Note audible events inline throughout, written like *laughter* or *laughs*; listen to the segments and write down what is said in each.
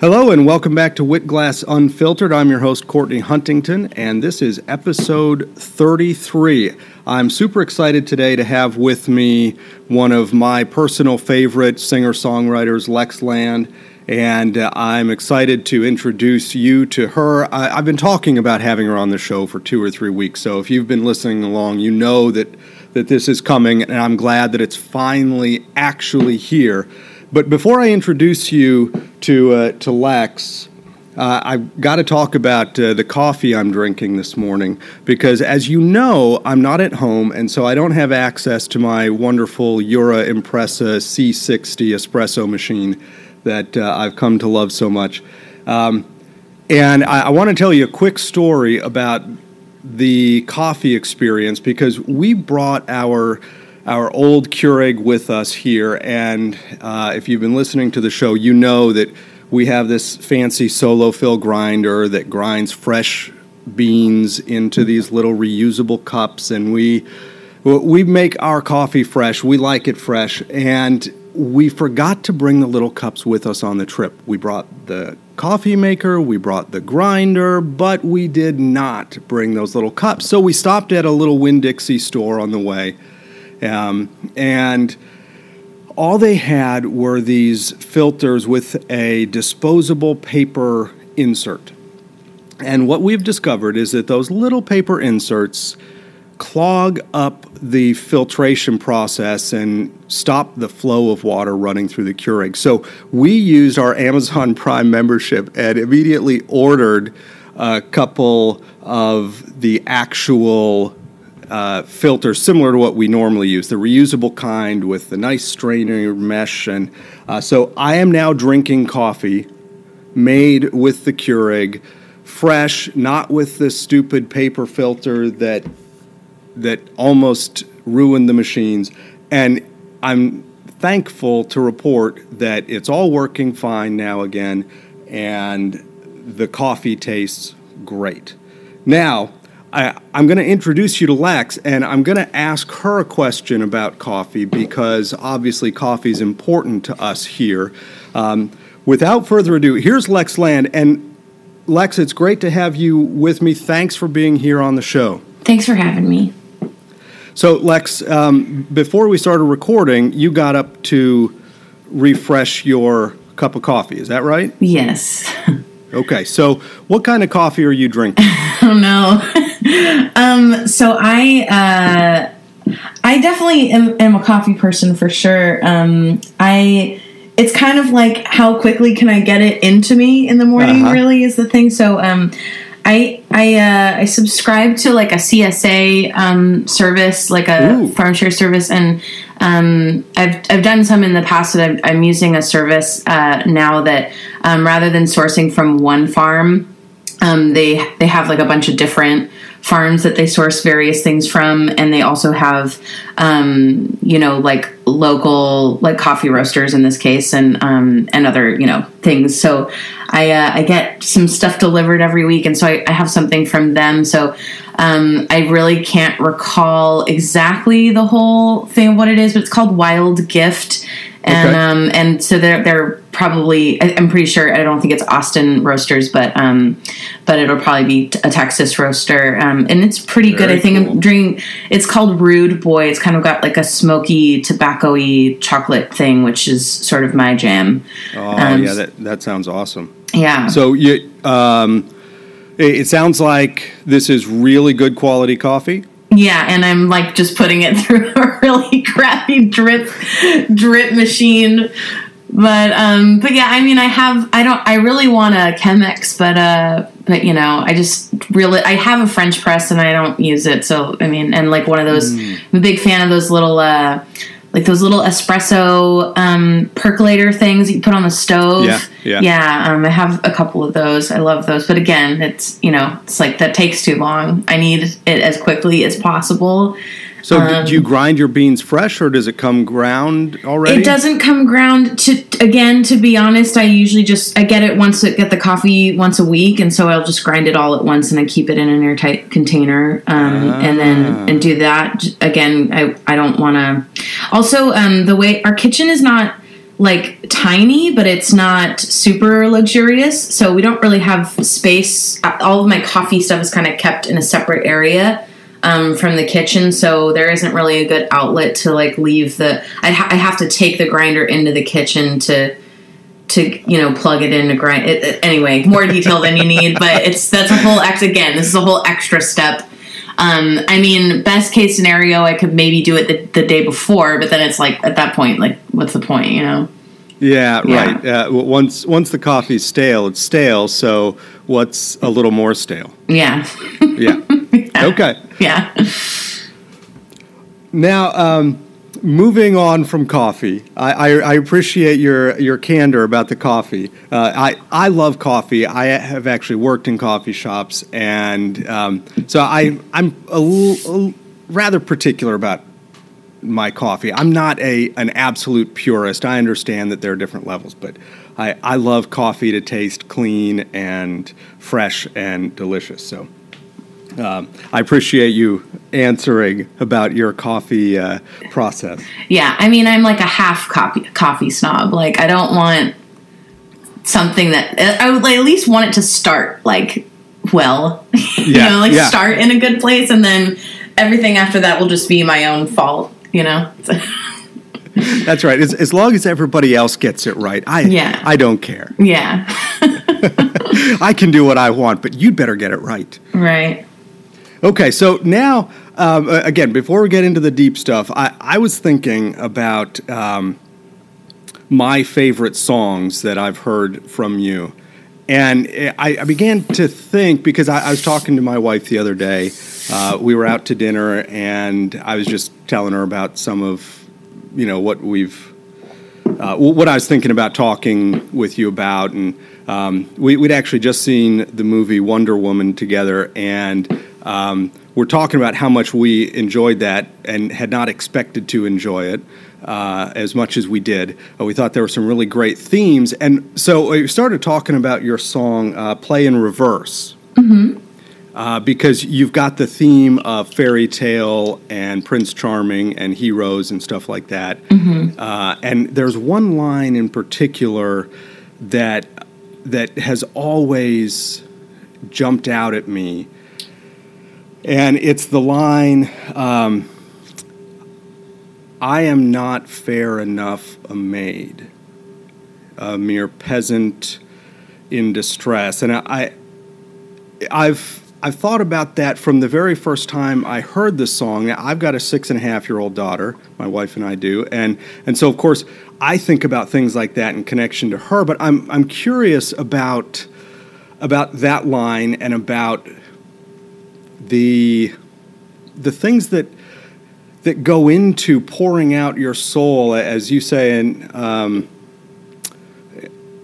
Hello and welcome back to WitGlass Unfiltered. I'm your host, Courtney Huntington, and this is episode 33. I'm super excited today to have with me one of my personal favorite singer songwriters, Lex Land, and uh, I'm excited to introduce you to her. I, I've been talking about having her on the show for two or three weeks, so if you've been listening along, you know that, that this is coming, and I'm glad that it's finally actually here. But before I introduce you to uh, to Lex, uh, I've got to talk about uh, the coffee I'm drinking this morning because, as you know, I'm not at home, and so I don't have access to my wonderful Jura Impressa C60 espresso machine that uh, I've come to love so much. Um, and I, I want to tell you a quick story about the coffee experience because we brought our our old Keurig with us here. And uh, if you've been listening to the show, you know that we have this fancy solo fill grinder that grinds fresh beans into these little reusable cups. And we, we make our coffee fresh. We like it fresh. And we forgot to bring the little cups with us on the trip. We brought the coffee maker, we brought the grinder, but we did not bring those little cups. So we stopped at a little Winn Dixie store on the way um, and all they had were these filters with a disposable paper insert. And what we've discovered is that those little paper inserts clog up the filtration process and stop the flow of water running through the Keurig. So we used our Amazon Prime membership and immediately ordered a couple of the actual uh, filter similar to what we normally use, the reusable kind with the nice strainer mesh. And uh, so I am now drinking coffee made with the Keurig, fresh, not with the stupid paper filter that that almost ruined the machines. And I'm thankful to report that it's all working fine now again, and the coffee tastes great. Now, I, am going to introduce you to Lex, and I'm going to ask her a question about coffee because obviously coffee is important to us here. Um, without further ado, here's Lex Land. And Lex, it's great to have you with me. Thanks for being here on the show. Thanks for having me. So, Lex, um, before we started recording, you got up to refresh your cup of coffee. Is that right? Yes. *laughs* okay. So, what kind of coffee are you drinking? *laughs* oh, no. um, so I, uh, I definitely am, am, a coffee person for sure. Um, I, it's kind of like how quickly can I get it into me in the morning? Uh-huh. Really is the thing. So, um, I I uh, I subscribe to like a CSA um, service, like a Ooh. farm share service, and um, I've I've done some in the past. That I'm, I'm using a service uh, now that um, rather than sourcing from one farm, um, they they have like a bunch of different farms that they source various things from and they also have um, you know like local like coffee roasters in this case and um, and other you know things. So I, uh, I get some stuff delivered every week and so I, I have something from them. So um, I really can't recall exactly the whole thing of what it is but it's called Wild Gift and okay. um, and so they're they're probably I'm pretty sure I don't think it's Austin roasters, but um, but it'll probably be a Texas roaster, um, and it's pretty Very good. I think cool. I'm drinking. It's called Rude Boy. It's kind of got like a smoky, tobacco-y chocolate thing, which is sort of my jam. Oh um, yeah, that that sounds awesome. Yeah. So you. Um, it sounds like this is really good quality coffee. Yeah, and I'm like just putting it *laughs* through a really *laughs* crappy drip drip machine. But um but yeah, I mean I have I don't I really want a Chemex, but uh but you know, I just really I have a French press and I don't use it. So I mean and like one of those mm. I'm a big fan of those little uh like those little espresso um, percolator things you put on the stove. Yeah, yeah. Yeah, um, I have a couple of those. I love those, but again, it's you know, it's like that takes too long. I need it as quickly as possible. So, um, do you grind your beans fresh, or does it come ground already? It doesn't come ground. To again, to be honest, I usually just I get it once I get the coffee once a week, and so I'll just grind it all at once, and I keep it in an airtight container, um, ah. and then and do that again. I I don't want to. Also, um, the way our kitchen is not like tiny, but it's not super luxurious. So we don't really have space. All of my coffee stuff is kind of kept in a separate area um, from the kitchen, so there isn't really a good outlet to like leave the. I, ha- I have to take the grinder into the kitchen to to you know plug it in to grind it, it- anyway more detail than you need but it's that's a whole ex again this is a whole extra step um, i mean best case scenario i could maybe do it the, the day before but then it's like at that point like what's the point you know Yeah, Yeah. right. Uh, once once the coffee's stale, it's stale. So what's a little more stale? yeah *laughs* Yeah. Okay. *laughs* yeah Now, um, moving on from coffee, I, I, I appreciate your your candor about the coffee. Uh, I I love coffee. I have actually worked in coffee shops, and um, so I I'm a, l- a rather particular about my coffee. I'm not a an absolute purist. I understand that there are different levels, but I, I love coffee to taste clean and fresh and delicious. So um, I appreciate you answering about your coffee uh, process. yeah i mean i'm like a half coffee coffee snob like i don't want something that i would at least want it to start like well *laughs* you know like yeah. start in a good place and then everything after that will just be my own fault you know *laughs* That's right. As, as long as everybody else gets it right, I Yeah. I don't care. yeah *laughs* I can do what I want, but you'd better get it right. right Okay, so now, um, again, before we get into the deep stuff, I, I was thinking about um, my favorite songs that I've heard from you. And I, I began to think because I, I was talking to my wife the other day. Uh, we were out to dinner, and I was just telling her about some of, you know, what we've uh, what I was thinking about talking with you about, and um, we, we'd actually just seen the movie Wonder Woman together, and um, we're talking about how much we enjoyed that and had not expected to enjoy it uh, as much as we did. Uh, we thought there were some really great themes, and so we started talking about your song uh, "Play in Reverse." Uh, because you've got the theme of fairy tale and Prince Charming and heroes and stuff like that. Uh, and there's one line in particular that that has always jumped out at me, and it's the line, um, "I am not fair enough a maid, a mere peasant in distress," and I. I've I've thought about that from the very first time I heard the song. Now, I've got a six and a half year old daughter, my wife and I do, and and so of course I think about things like that in connection to her. But I'm I'm curious about about that line and about the the things that that go into pouring out your soul, as you say, and um,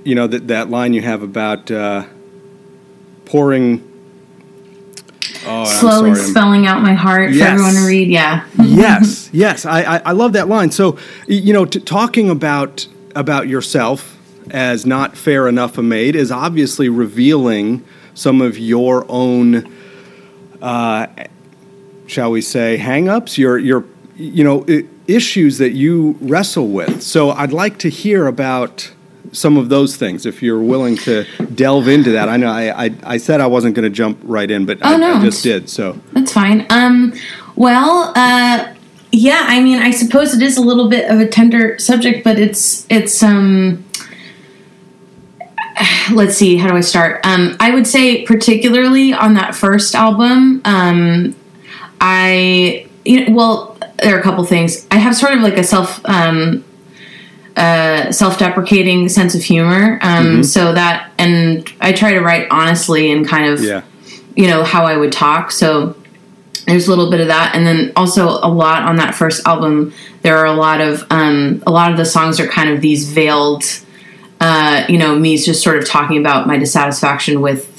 you know that that line you have about. Uh, pouring. Oh, I'm slowly spelling out my heart Yes. for everyone to read yeah yes, *laughs* yes, I, I, I love that line. So, you know, t- talking about about yourself as not fair enough a maid is obviously revealing some of your own, uh, shall we say, hang-ups, your your you know issues that you wrestle with. So, I'd like to hear about some of those things if you're willing to delve into that. I know I I, I said I wasn't going to jump right in, but I, Oh, no. I just did. So. That's fine. Um, well, uh, yeah. I mean, I suppose it is a little bit of a tender subject, but it's it's um. *sighs* Let's see. How do I start? Um, I would say, particularly on that first album, um, I you know, well, there are a couple things. I have sort of like a self um, uh, self-deprecating sense of humor. Um, So that, and I try to write honestly and kind of Yeah. you know how I would talk. So there's a little bit of that, and then also a lot on that first album. There are a lot of um, a lot of the songs are kind of these veiled, uh, you know, me just sort of talking about my dissatisfaction with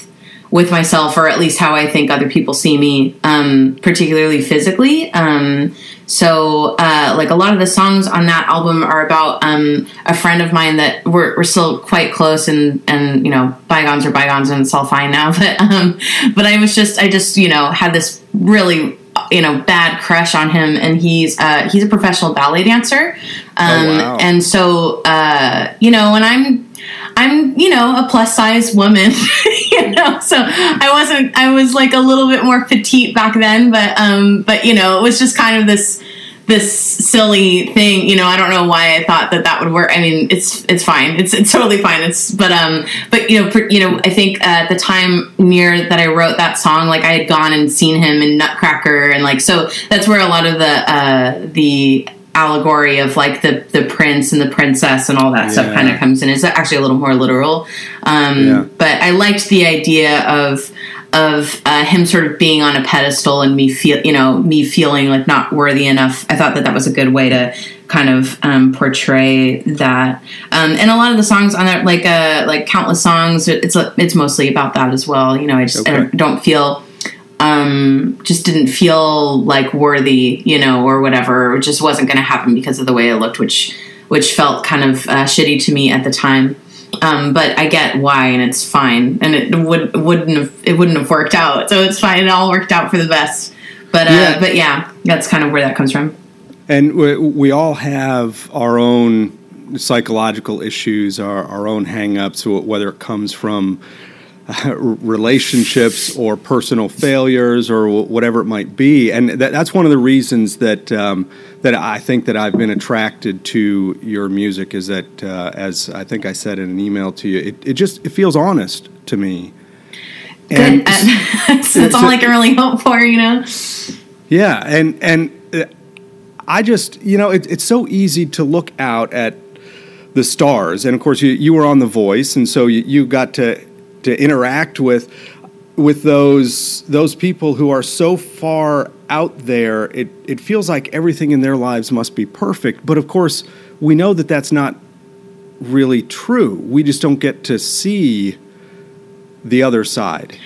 with myself, or at least how I think other people see me, um, particularly physically. Um, so, uh, like a lot of the songs on that album are about um, a friend of mine that we're, we're still quite close, and and you know, bygones are bygones, and it's all fine now. *laughs* But um, but I was just I just you know had this really you know bad crush on him, and he's uh, he's a professional ballet dancer, um, Oh, wow. and so uh, you know, and I'm I'm you know a plus size woman, *laughs* you know, so I wasn't I was like a little bit more petite back then, but um, but you know, it was just kind of this this silly thing you know i don't know why i thought that that would work. I mean it's it's fine. It's it's totally fine. It's but um but you know per, you know i think uh, at the time near that i wrote that song like i had gone and seen him in nutcracker and like so that's where a lot of the uh the allegory of like the the prince and the princess and all that stuff kind of comes in. It's actually a little more literal. Um Yeah. but i liked the idea of of uh, him sort of being on a pedestal and me feel you know me feeling like not worthy enough i thought that that was a good way to kind of um, portray that um, and a lot of the songs on there like uh like countless songs it's it's mostly about that as well you know i just I Okay. don't, don't feel um just didn't feel like worthy you know or whatever it just wasn't going to happen because of the way it looked which which felt kind of uh, shitty to me at the time um, but I get why, and it's fine, and it would wouldn't have it wouldn't have worked out, so it's fine. It all worked out for the best. But uh, Yeah. but yeah, that's kind of where that comes from. And we, we all have our own psychological issues, our, our own hang-ups, whether it comes from *laughs* relationships or personal failures or whatever it might be. And that, that's one of the reasons that um, that I think that I've been attracted to your music is that, uh, as I think I said in an email to you, it, it just it feels honest to me. Good. *laughs* that's, that's all I can really hope for, you know. Yeah, and and uh, I just you know it, it's so easy to look out at the stars, and of course you you were on The Voice, and so you, you got to to interact with with those those people who are so far out there. It it feels like everything in their lives must be perfect, but of course we know that that's not really true. We just don't get to see the other side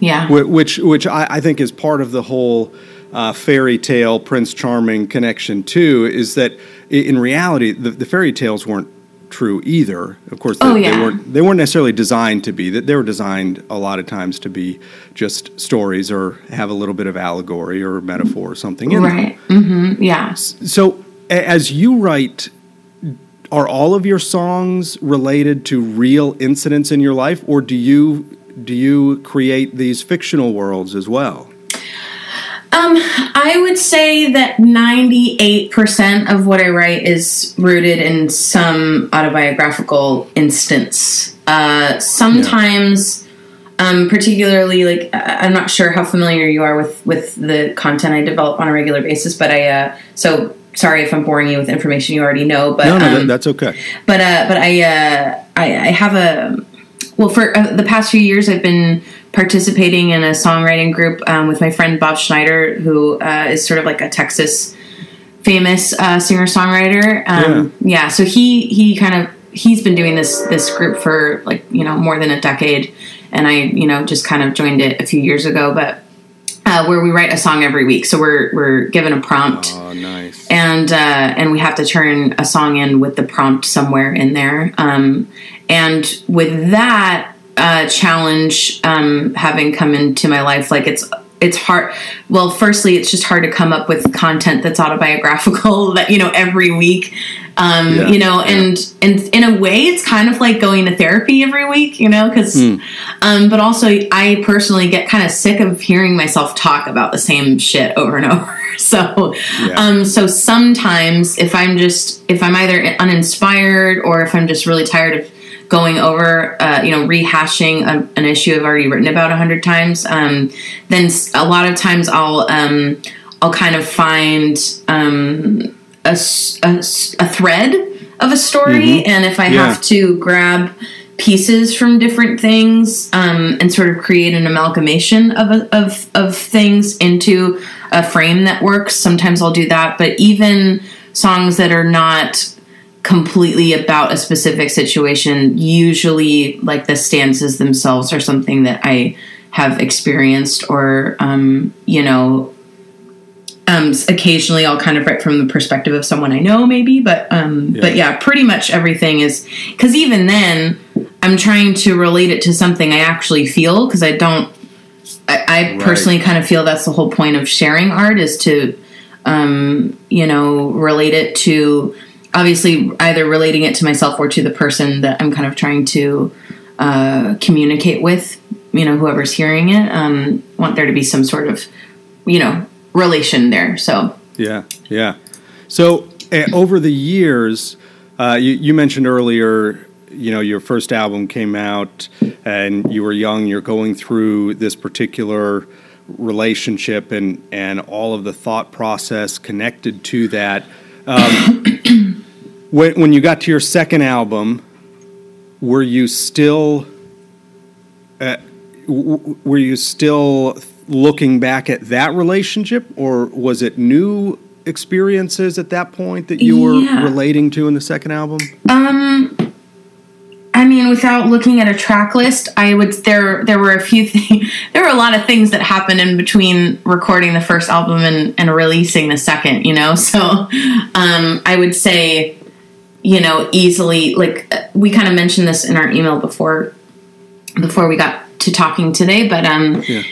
Yeah. Wh- which which I, I think is part of the whole uh, fairy tale Prince Charming connection too. Is that in reality the, the fairy tales weren't true either. Of course, they, Oh, they weren't they weren't necessarily designed to be. That they were designed a lot of times to be just stories or have a little bit of allegory or metaphor or something in them. Right. Mm-hmm. Yeah. So as you write. Are all of your songs related to real incidents in your life, or do you do you create these fictional worlds as well? Um, I would say that ninety-eight percent of what I write is rooted in some autobiographical instance. Uh, sometimes, um, particularly like I- I'm not sure how familiar you are with with the content I develop on a regular basis, but I uh, so sorry if I'm boring you with information you already know, but No, no, um, that, that's okay. but uh, but I, uh, I I have a well for uh, the past few years I've been participating in a songwriting group um, with my friend Bob Schneider, who uh, is sort of like a Texas famous uh, singer songwriter. Um, yeah. so he he kind of he's been doing this this group for like you know more than a decade, and I you know just kind of joined it a few years ago, but. Uh, where we write a song every week, so we're we're given a prompt, Oh, nice. and uh, and we have to turn a song in with the prompt somewhere in there. Um, and with that uh, challenge um, having come into my life, like it's it's hard. Well, firstly, it's just hard to come up with content that's autobiographical *laughs* that you know every week. Um, Yeah, you know, yeah. and and in a way, it's kind of like going to therapy every week. You know, because Hmm. um, but also I personally get kind of sick of hearing myself talk about the same shit over and *laughs* over. So, Yeah. um, so sometimes if I'm just if I'm either uninspired or if I'm just really tired of going over, uh, you know, rehashing a, an issue I've already written about a hundred times, um, then a lot of times I'll um, I'll kind of find um, a, s- a s- a thread of a story, and if I Yeah. have to grab pieces from different things um, and sort of create an amalgamation of, a, of of things into a frame that works. Sometimes I'll do that, but even songs that are not completely about a specific situation, usually like the stanzas themselves are something that I have experienced or um, you know um, occasionally I'll kind of write from the perspective of someone I know, maybe, but um, but yeah, pretty much everything is because even then I'm trying to relate it to something I actually feel because I don't I, I Right. personally kind of feel that's the whole point of sharing art is to, um, you know, relate it to obviously either relating it to myself or to the person that I'm kind of trying to uh, communicate with. You know, whoever's hearing it, um, want there to be some sort of, you know, relation there. So Yeah, yeah. So uh, over the years, uh, you, you mentioned earlier, you know, your first album came out, and you were young. You're going through this particular relationship, and and all of the thought process connected to that. Um, when when you got to your second album, were you still? Uh, w- were you still looking back at that relationship, or was it new experiences at that point that you were Yeah. relating to in the second album? Um, I mean, without looking at a track list, I would there there were a few things. *laughs* There were a lot of things that happened in between recording the first album and, and releasing the second. You know, *laughs* so um, I would say, you know, easily like uh, we kind of mentioned this in our email before before we got to talking today, but um. Yeah.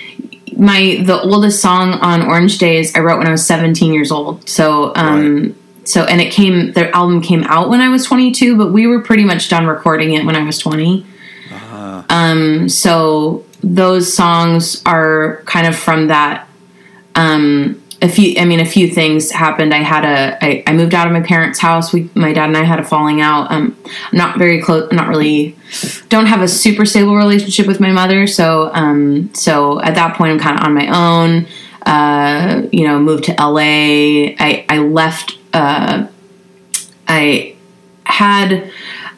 My the oldest song on Orange Days I wrote when I was 17 years old. So um so and it came the album came out when I was 22, but we were pretty much done recording it when I was 20. Um so those songs are kind of from that um a few i mean a few things happened. I had a i, I moved out of my parents house. We my dad and i had a falling out. Um i'm not very close not really don't have a super stable relationship with my mother. So um so at that point i'm kind of on my own. Uh you know moved to la i i left uh i had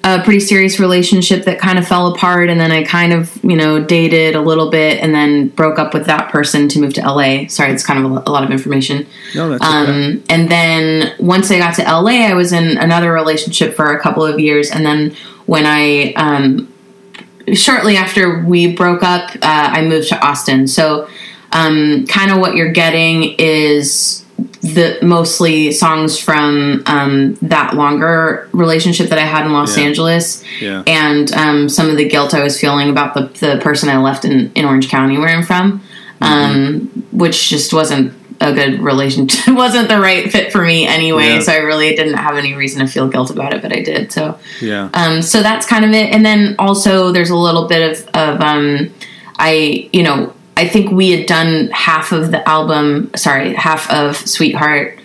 a pretty serious relationship that kind of fell apart and then I kind of, you know, dated a little bit and then broke up with that person to move to LA. Sorry, it's kind of a, a lot of information. No, that's okay. Um, and then once I got to LA, I was in another relationship for a couple of years. And then when I, um, shortly after we broke up, uh, I moved to Austin. So, um, kind of what you're getting is the mostly songs from um, that longer relationship that I had in Los Yeah. Angeles, Yeah. and um, some of the guilt I was feeling about the the person I left in in Orange County where I'm from, um, which just wasn't a good relationship. *laughs* Wasn't the right fit for me anyway. Yeah. So I really didn't have any reason to feel guilt about it, but I did. So Yeah. um, so that's kind of it. And then also there's a little bit of, of um, I, you know, I think we had done half of the album, sorry, half of Sweetheart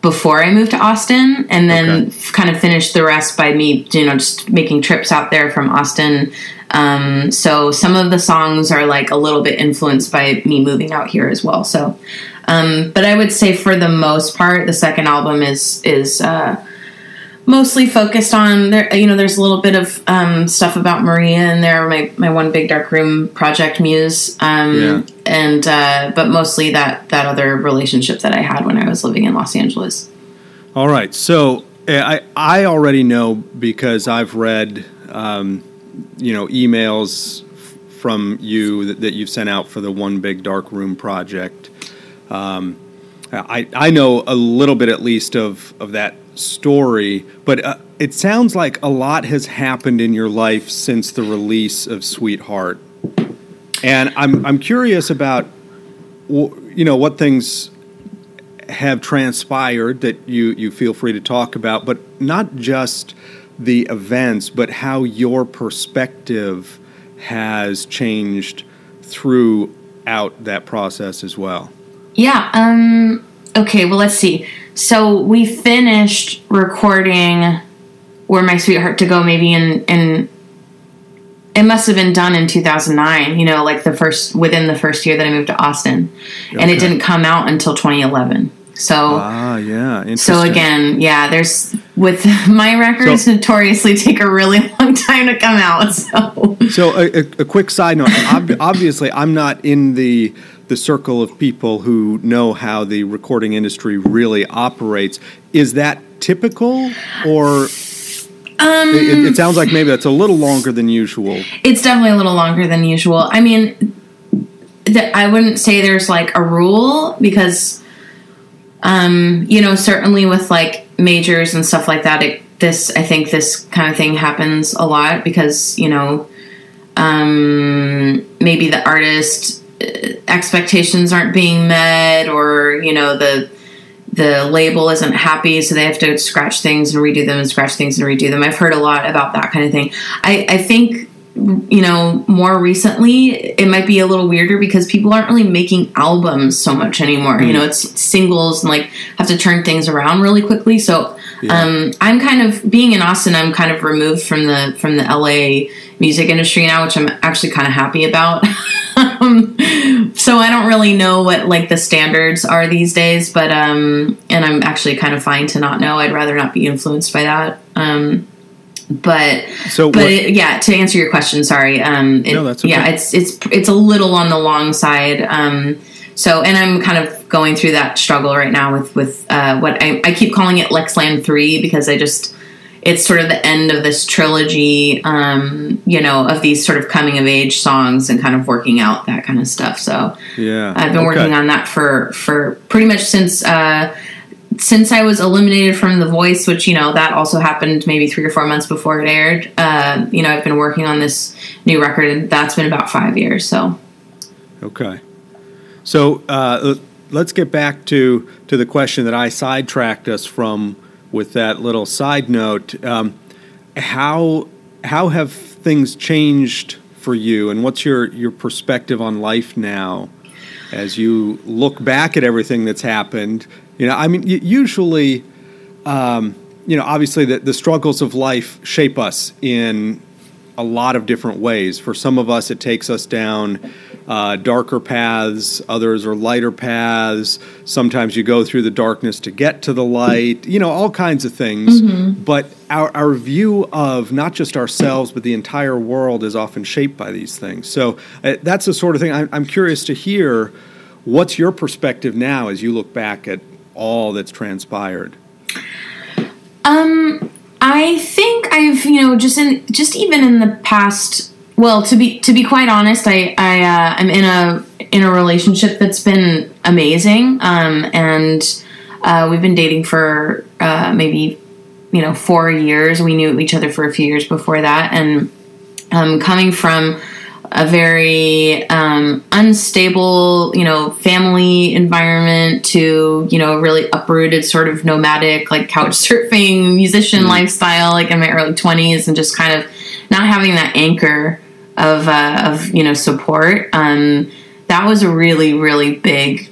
before I moved to Austin, and then Okay. kind of finished the rest by me, you know, just making trips out there from Austin. Um, so some of the songs are like a little bit influenced by me moving out here as well. So, um, but I would say for the most part, the second album is is uh, mostly focused on there. You know, there's a little bit of um, stuff about Maria in there. My my one big dark room project muse, um, Yeah. and uh, but mostly that that other relationship that I had when I was living in Los Angeles. All right. So uh, I I already know because I've read um, you know emails from you that, that you've sent out for the One Big Dark Room project. Um, I I know a little bit at least of of that story, but uh, it sounds like a lot has happened in your life since the release of Sweetheart, and I'm I'm curious about you know what things have transpired that you you feel free to talk about, but not just the events, but how your perspective has changed throughout that process as well. Yeah. Um. Okay. Well, let's see. So we finished recording "Were My Sweetheart to Go" maybe in in. It must have been done in 2009. You know, like the first within the first year that I moved to Austin, and it didn't come out until 2011. So. Ah, yeah. So again, yeah, there's with *laughs* my records So- notoriously take a really *laughs* long time to come out. So So a, a, a quick side note. Obviously, I'm not in the the circle of people who know how the recording industry really operates. Is that typical, or um, it, it sounds like maybe that's a little longer than usual? it's definitely a little longer than usual. I mean, I wouldn't say there's like a rule because, um, you know, certainly with like majors and stuff like that, it, this I think this kind of thing happens a lot because you know, um, maybe the artist expectations aren't being met or you know the the label isn't happy so they have to scratch things and redo them and scratch things and redo them. I've heard a lot about that kind of thing. I, I think you know more recently it might be a little weirder because people aren't really making albums so much anymore. Mm. you know it's singles and like have to turn things around really quickly. So yeah. um, i'm kind of being in austin i'm kind of removed from the from the la music industry now which i'm actually kind of happy about *laughs* um, so I don't really know what like the standards are these days, but um, and I'm actually kind of fine to not know. I'd rather not be influenced by that. Um, but so but it, yeah, to answer your question, sorry. Um, it, no, that's okay. yeah, it's it's it's a little on the long side. Um, so and I'm kind of going through that struggle right now with with uh, what I, I keep calling it Lex Land three because I just it's sort of the end of this trilogy, um, you know, of these sort of coming of age songs and kind of working out that kind of stuff. So yeah, I've been okay. working on that for for pretty much since uh, since I was eliminated from The Voice, which you know that also happened maybe three or four months before it aired. Uh, you know, I've been working on this new record, and that's been about five years. So okay, so uh, let's get back to to the question that I sidetracked us from with that little side note. Um, how how have things changed for you, and what's your your perspective on life now as you look back at everything that's happened? You know, I mean, usually, um, you know, obviously the, the struggles of life shape us in a lot of different ways. For some of us, it takes us down uh, darker paths, others are lighter paths. Sometimes you go through the darkness to get to the light, you know, all kinds of things. Mm-hmm. But our, our view of not just ourselves, but the entire world is often shaped by these things. So uh, that's the sort of thing I'm, I'm curious to hear. What's your perspective now as you look back at all that's transpired? Um, I think I've, you know, just in just even in the past well, to be to be quite honest, I I uh, I'm in a in a relationship that's been amazing, um, and uh, we've been dating for uh, maybe you know four years. We knew each other for a few years before that, and um, coming from a very um, unstable, you know, family environment to you know really uprooted sort of nomadic like couch *laughs* surfing musician mm lifestyle like in my early twenties, and just kind of not having that anchor of uh, of you know support. Um, that was a really really big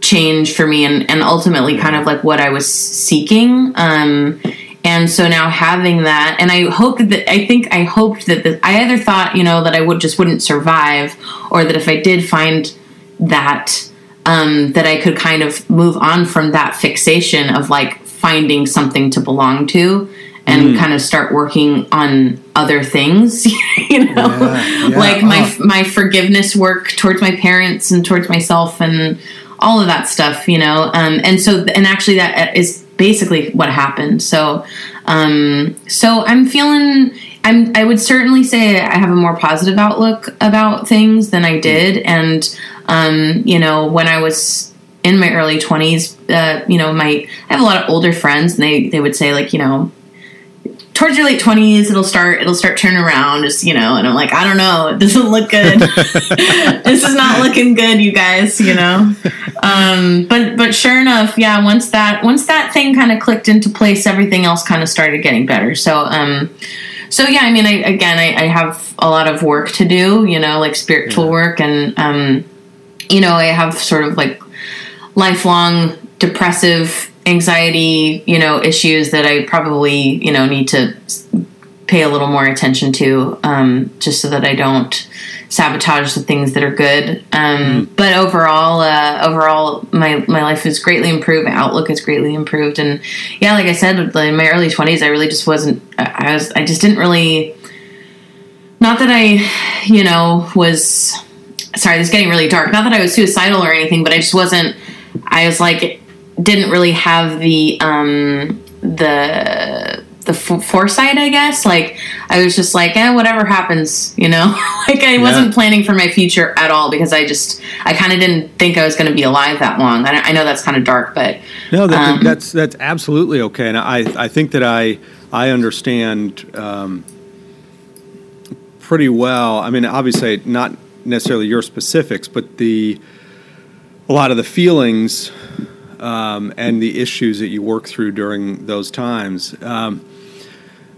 change for me, and and ultimately kind of like what I was seeking. Um, and so now having that, and I hoped that I think I hoped that I either thought you know that I would just wouldn't survive, or that if I did find that um, that I could kind of move on from that fixation of like finding something to belong to and mm. kind of start working on other things *laughs* you know yeah, yeah. like my oh. my forgiveness work towards my parents and towards myself and all of that stuff you know um, and so and actually that is basically what happened so um, so i'm feeling i'm i would certainly say i have a more positive outlook about things than i did and um, you know when i was in my early 20s uh, you know my i have a lot of older friends and they they would say like you know towards your late twenties, it'll start it'll start turning around. Just you know, and I'm like, I don't know, it doesn't look good. *laughs* this is not looking good, you guys. You know, um, but but sure enough, yeah. Once that once that thing kind of clicked into place, everything else kind of started getting better. So um, so yeah, I mean, I again, I, I have a lot of work to do. You know, like spiritual yeah. work, and um, you know, I have sort of like lifelong depressive anxiety, you know, issues that I probably, you know, need to pay a little more attention to, um, just so that I don't sabotage the things that are good. Um, mm But overall, uh, overall, my my life has greatly improved. My outlook has greatly improved, and yeah, like I said, in my early twenties, I really just wasn't. I was. I just didn't really. Not that I, you know, was. Sorry, this is getting really dark. Not that I was suicidal or anything, but I just wasn't. I was like didn't really have the um, the the f- foresight, I guess. Like I was just like, eh, whatever happens, you know. *laughs* like I yeah. wasn't planning for my future at all because I just I kind of didn't think I was going to be alive that long. I, I know that's kind of dark, but no, that, um, that's that's absolutely okay, and I I think that I I understand um, pretty well. I mean, obviously not necessarily your specifics, but the a lot of the feelings um, and the issues that you work through during those times. Um,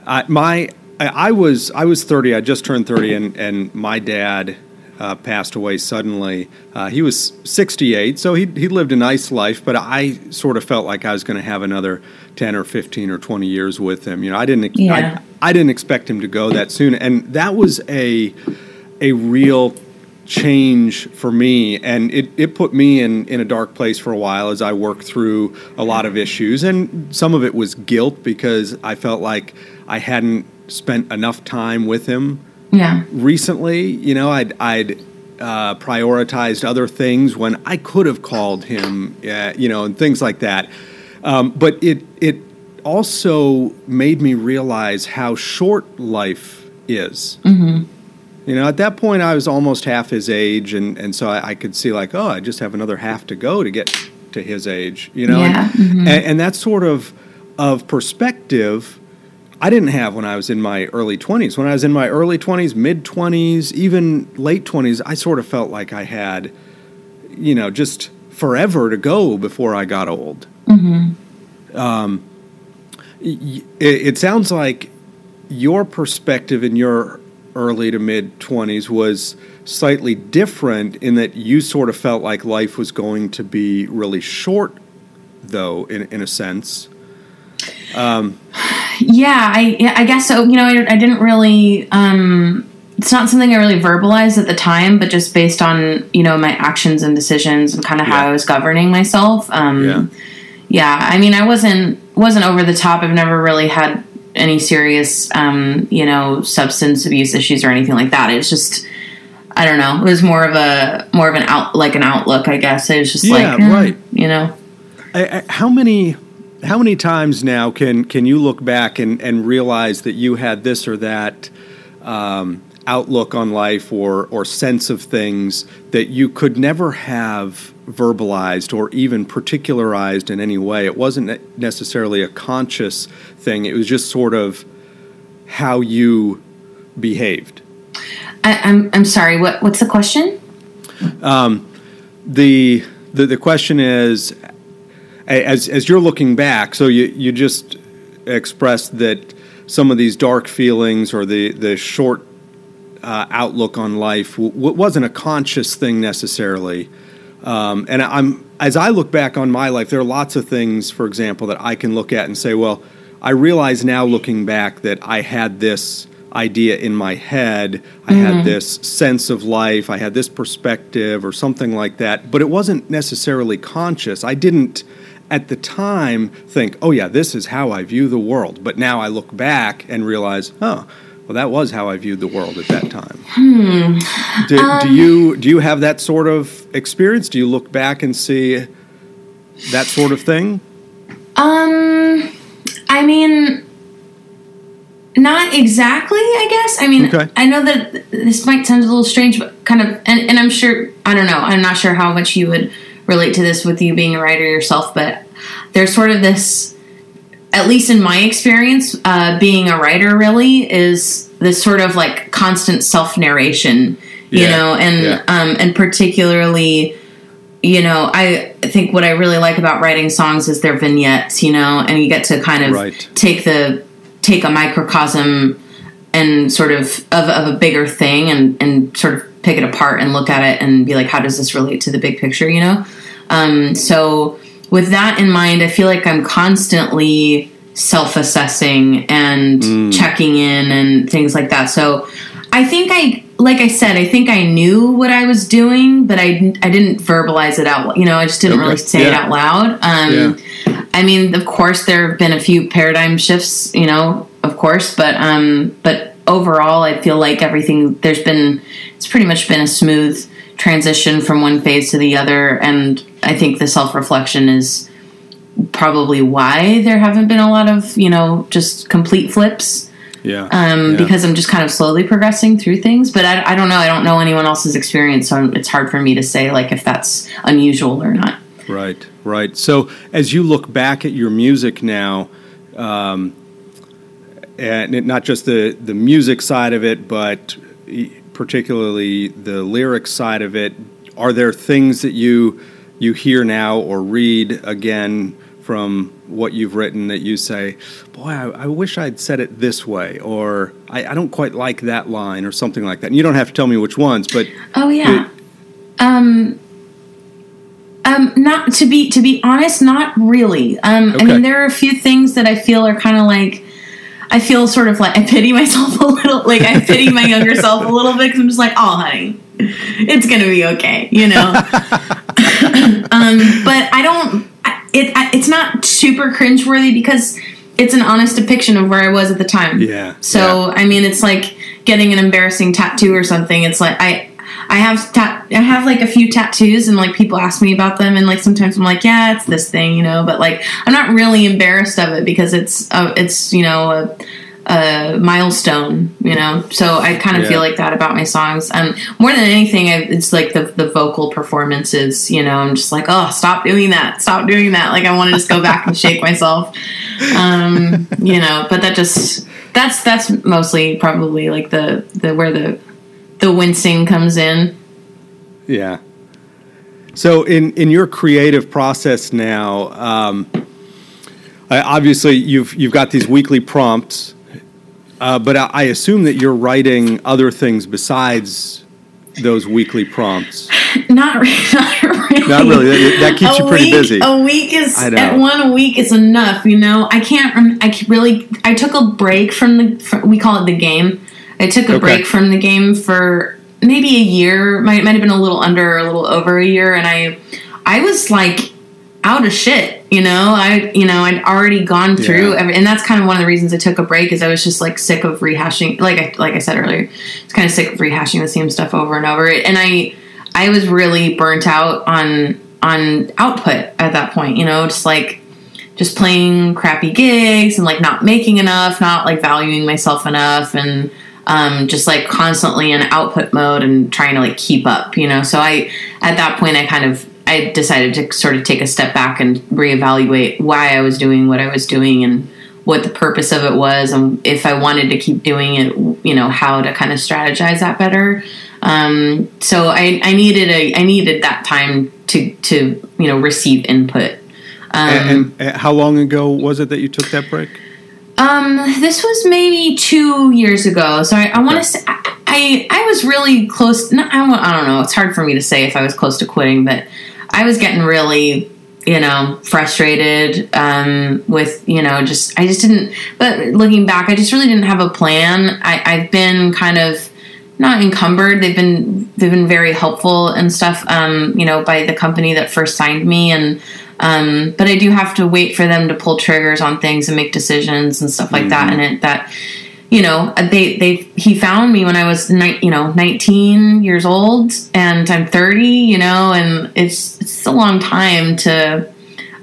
I, my I, was I was 30. I just turned 30, and and my dad uh, passed away suddenly. Uh, he was 68, so he he lived a nice life, but I sort of felt like I was going to have another 10 or 15 or 20 years with him. You know, I didn't Yeah. I, I didn't expect him to go that soon, and that was a a real change for me and it, it put me in, in a dark place for a while as I worked through a lot of issues and some of it was guilt because I felt like I hadn't spent enough time with him Yeah. recently. You know, I'd, I'd uh, prioritized other things when I could have called him, uh, you know, and things like that. Um, but it it also made me realize how short life is. Mm-hmm. You know, at that point, I was almost half his age, and, and so I, I could see like, oh, I just have another half to go to get to his age. You know, Yeah, and, and, and that sort of of perspective. I didn't have when I was in my early 20s. When I was in my early 20s, mid 20s, even late 20s, I sort of felt like I had, you know, just forever to go before I got old. Um, y- it, it sounds like your perspective in your early to mid 20s was slightly different in that you sort of felt like life was going to be really short, though, in, in a sense. Yeah, I I guess so. You know, I, I didn't really. Um, it's not something I really verbalized at the time, but just based on you know my actions and decisions and kind of how I was governing myself. Um, Yeah. yeah. I mean, I wasn't wasn't over the top. I've never really had any serious um, you know substance abuse issues or anything like that. It's just. I don't know. It was more of a more of an out like an outlook, I guess. It was just Yeah, like, right. you know. I, I, how many how many times now can can you look back and, and realize that you had this or that um, outlook on life or or sense of things that you could never have verbalized or even particularized in any way? It wasn't necessarily a conscious thing. It was just sort of how you behaved. I, I'm I'm sorry. What what's the question? the the, the question is as as you're looking back so you you just expressed that some of these dark feelings or the the short uh, outlook on life w- w- wasn't a conscious thing necessarily um, and I'm as I look back on my life there are lots of things for example that I can look at and say well I realize now looking back that I had this idea in my head. I had this sense of life. I had this perspective or something like that. But it wasn't necessarily conscious. I didn't at the time think oh yeah this is how I view the world. But now I look back and realize oh well that was how I viewed the world at that time do, do you do you have that sort of experience do you look back and see that sort of thing Um, I mean, not exactly. I guess. I mean, Okay. I know that this might sound a little strange, but kind of, and, and I'm sure. I don't know. I'm not sure how much you would relate to this with you being a writer yourself, but there's sort of this. At least in my experience, uh, being a writer really is this sort of like constant self narration, you Yeah, know, and yeah. um, and particularly you know, I think what I really like about writing songs is their vignettes, you know, and you get to kind of Right. take the take a microcosm and sort of of, of a bigger thing and and sort of pick it apart and look at it and be like, how does this relate to the big picture, you know? Um, so with that in mind, I feel like I'm constantly self-assessing and checking in and things like that. So I think I, like I said, I think I knew what I was doing, but I, I didn't verbalize it out. You know, I just didn't Okay. really say it out loud. Um, I mean, of course, there have been a few paradigm shifts. You know, of course, but um, but overall, I feel like everything there's been it's pretty much been a smooth transition from one phase to the other, and I think the self reflection is probably why there haven't been a lot of you know just complete flips yeah um, Yeah. because I'm just kind of slowly progressing through things. But I, I don't know. I don't know anyone else's experience, so it's hard for me to say like if that's unusual or not. Right, right. So as you look back at your music now, um, and it- not just the the music side of it, but particularly the lyric side of it. Are there things that you you hear now or read again from what you've written that you say, "Boy, I, I wish I'd said it this way," or I, "I don't quite like that line," or something like that. And you don't have to tell me which ones, but oh yeah, um, um, not to be to be honest, not really. Um, Okay. I mean, there are a few things that I feel are kind of like. I feel sort of like I pity myself a little, like I pity my younger self a little bit because I'm just like, oh, honey, it's gonna be okay, you know. *laughs* um, but I don't. It it's not super cringeworthy because it's an honest depiction of where I was at the time. Yeah, So I mean, it's like getting an embarrassing tattoo or something. It's like I. I have ta- I have like a few tattoos and like people ask me about them and like sometimes I'm like yeah it's this thing you know but like I'm not really embarrassed of it because it's uh, it's you know a, a milestone you know? So I kind of Yeah. feel like that about my songs. Um more than anything I, it's like the the vocal performances you know? I'm just like oh stop doing that. Stop doing that. Like I want to just go back and shake myself. Um you know? But that just that's that's mostly probably like the the where the the wincing comes in. Yeah. So in in your creative process now, um, I- obviously you've you've got these weekly prompts, uh, but I, I assume that you're writing other things besides those weekly prompts. *laughs* Not, re- *laughs* not really. Not really. That, that keeps a you pretty week, busy. A week is I know. at one a week is enough. You know, I can't. rem- I c- really. I took a break from the. fr we call it the game. I took a Okay. break from the game for maybe a year. Might might have been a little under, or a little over a year, and I, I was like out of shit. You know, I you know I'd already gone through, Yeah. every, and that's kind of one of the reasons I took a break. Is I was just like sick of rehashing. Like I like I said earlier, it's kind of sick of rehashing the same stuff over and over. And I I was really burnt out on on output at that point. You know, just like just playing crappy gigs and like not making enough, not like valuing myself enough, and um, just like constantly in output mode and trying to like keep up. You know, so I at that point I kind of I decided to sort of take a step back and reevaluate why I was doing what I was doing and what the purpose of it was and if I wanted to keep doing it, you know, how to kind of strategize that better. Um, so I, I needed a I needed that time to to you know receive input. Um, and, and how long ago was it that you took that break? um, this was maybe two years ago. So I, I want to say I, I was really close. Not, I, I don't know. It's hard for me to say if I was close to quitting, but I was getting really you know frustrated um, with you know just I just didn't. But looking back, I just really didn't have a plan. I, I've been kind of not encumbered. They've been they've been very helpful and stuff. Um, you know, by the company that first signed me, and um, but I do have to wait for them to pull triggers on things and make decisions and stuff like that. And it that you know they they he found me when I was ni- you know 19 years old, and I'm 30. You know, and it's it's a long time to.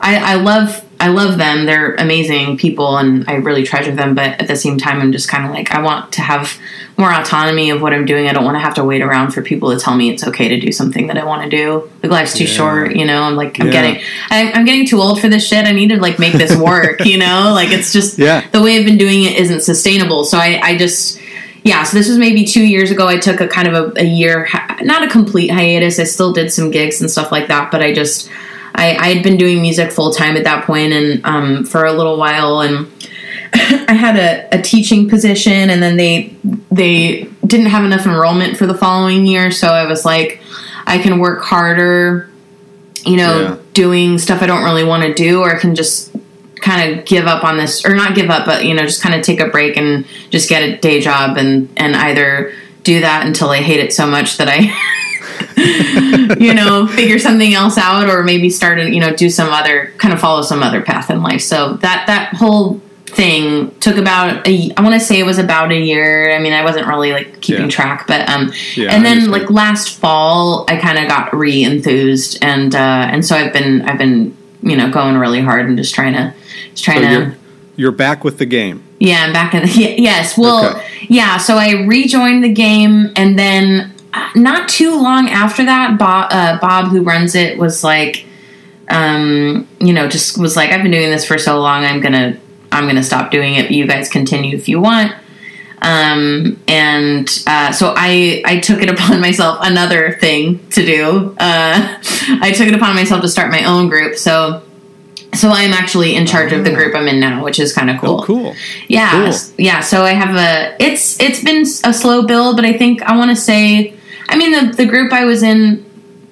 I, I love I love them. They're amazing people, and I really treasure them. But at the same time, I'm just kind of like I want to have more autonomy of what I'm doing. I don't want to have to wait around for people to tell me it's okay to do something that I want to do. Like life's too Yeah. short, you know. I'm like I'm Yeah. getting I'm, I'm getting too old for this shit. I need to like make this work, *laughs* you know. Like it's just Yeah. the way I've been doing it isn't sustainable. So I I just yeah, so this was maybe two years ago. I took a kind of a, a year, not a complete hiatus. I still did some gigs and stuff like that, but I just, I, I had been doing music full time at that point and um, for a little while, and *laughs* I had a, a teaching position, and then they they didn't have enough enrollment for the following year, so I was like, I can work harder, you know, Yeah. doing stuff I don't really want to do, or I can just kind of give up on this or not give up but you know just kind of take a break and just get a day job and and either do that until i hate it so much that i *laughs* *laughs* you know figure something else out or maybe start and you know do some other kind of follow some other path in life so that that whole thing took about a i want to say it was about a year i mean i wasn't really like keeping Yeah. track but um Yeah, and then like last fall i kind of got re-enthused and uh and so i've been i've been you know going really hard and just trying to just trying So to you're you're back with the game. yeah, I'm back in. the, *laughs* Yes, well, Okay. yeah. So I rejoined the game, and then not too long after that, Bob, uh, Bob, who runs it, was like, um, you know, just was like, I've been doing this for so long, I'm gonna, I'm gonna stop doing it. But you guys continue if you want. Um, and uh, so I I took it *laughs* upon myself another thing to do. Uh, I took it upon myself to start my own group. So so I'm actually in charge of the group I'm in now, which is kind of cool. Oh, cool. Yeah, Cool. yeah. So I have a. It's it's been a slow build, but I think I want to say. I mean, the the group I was in,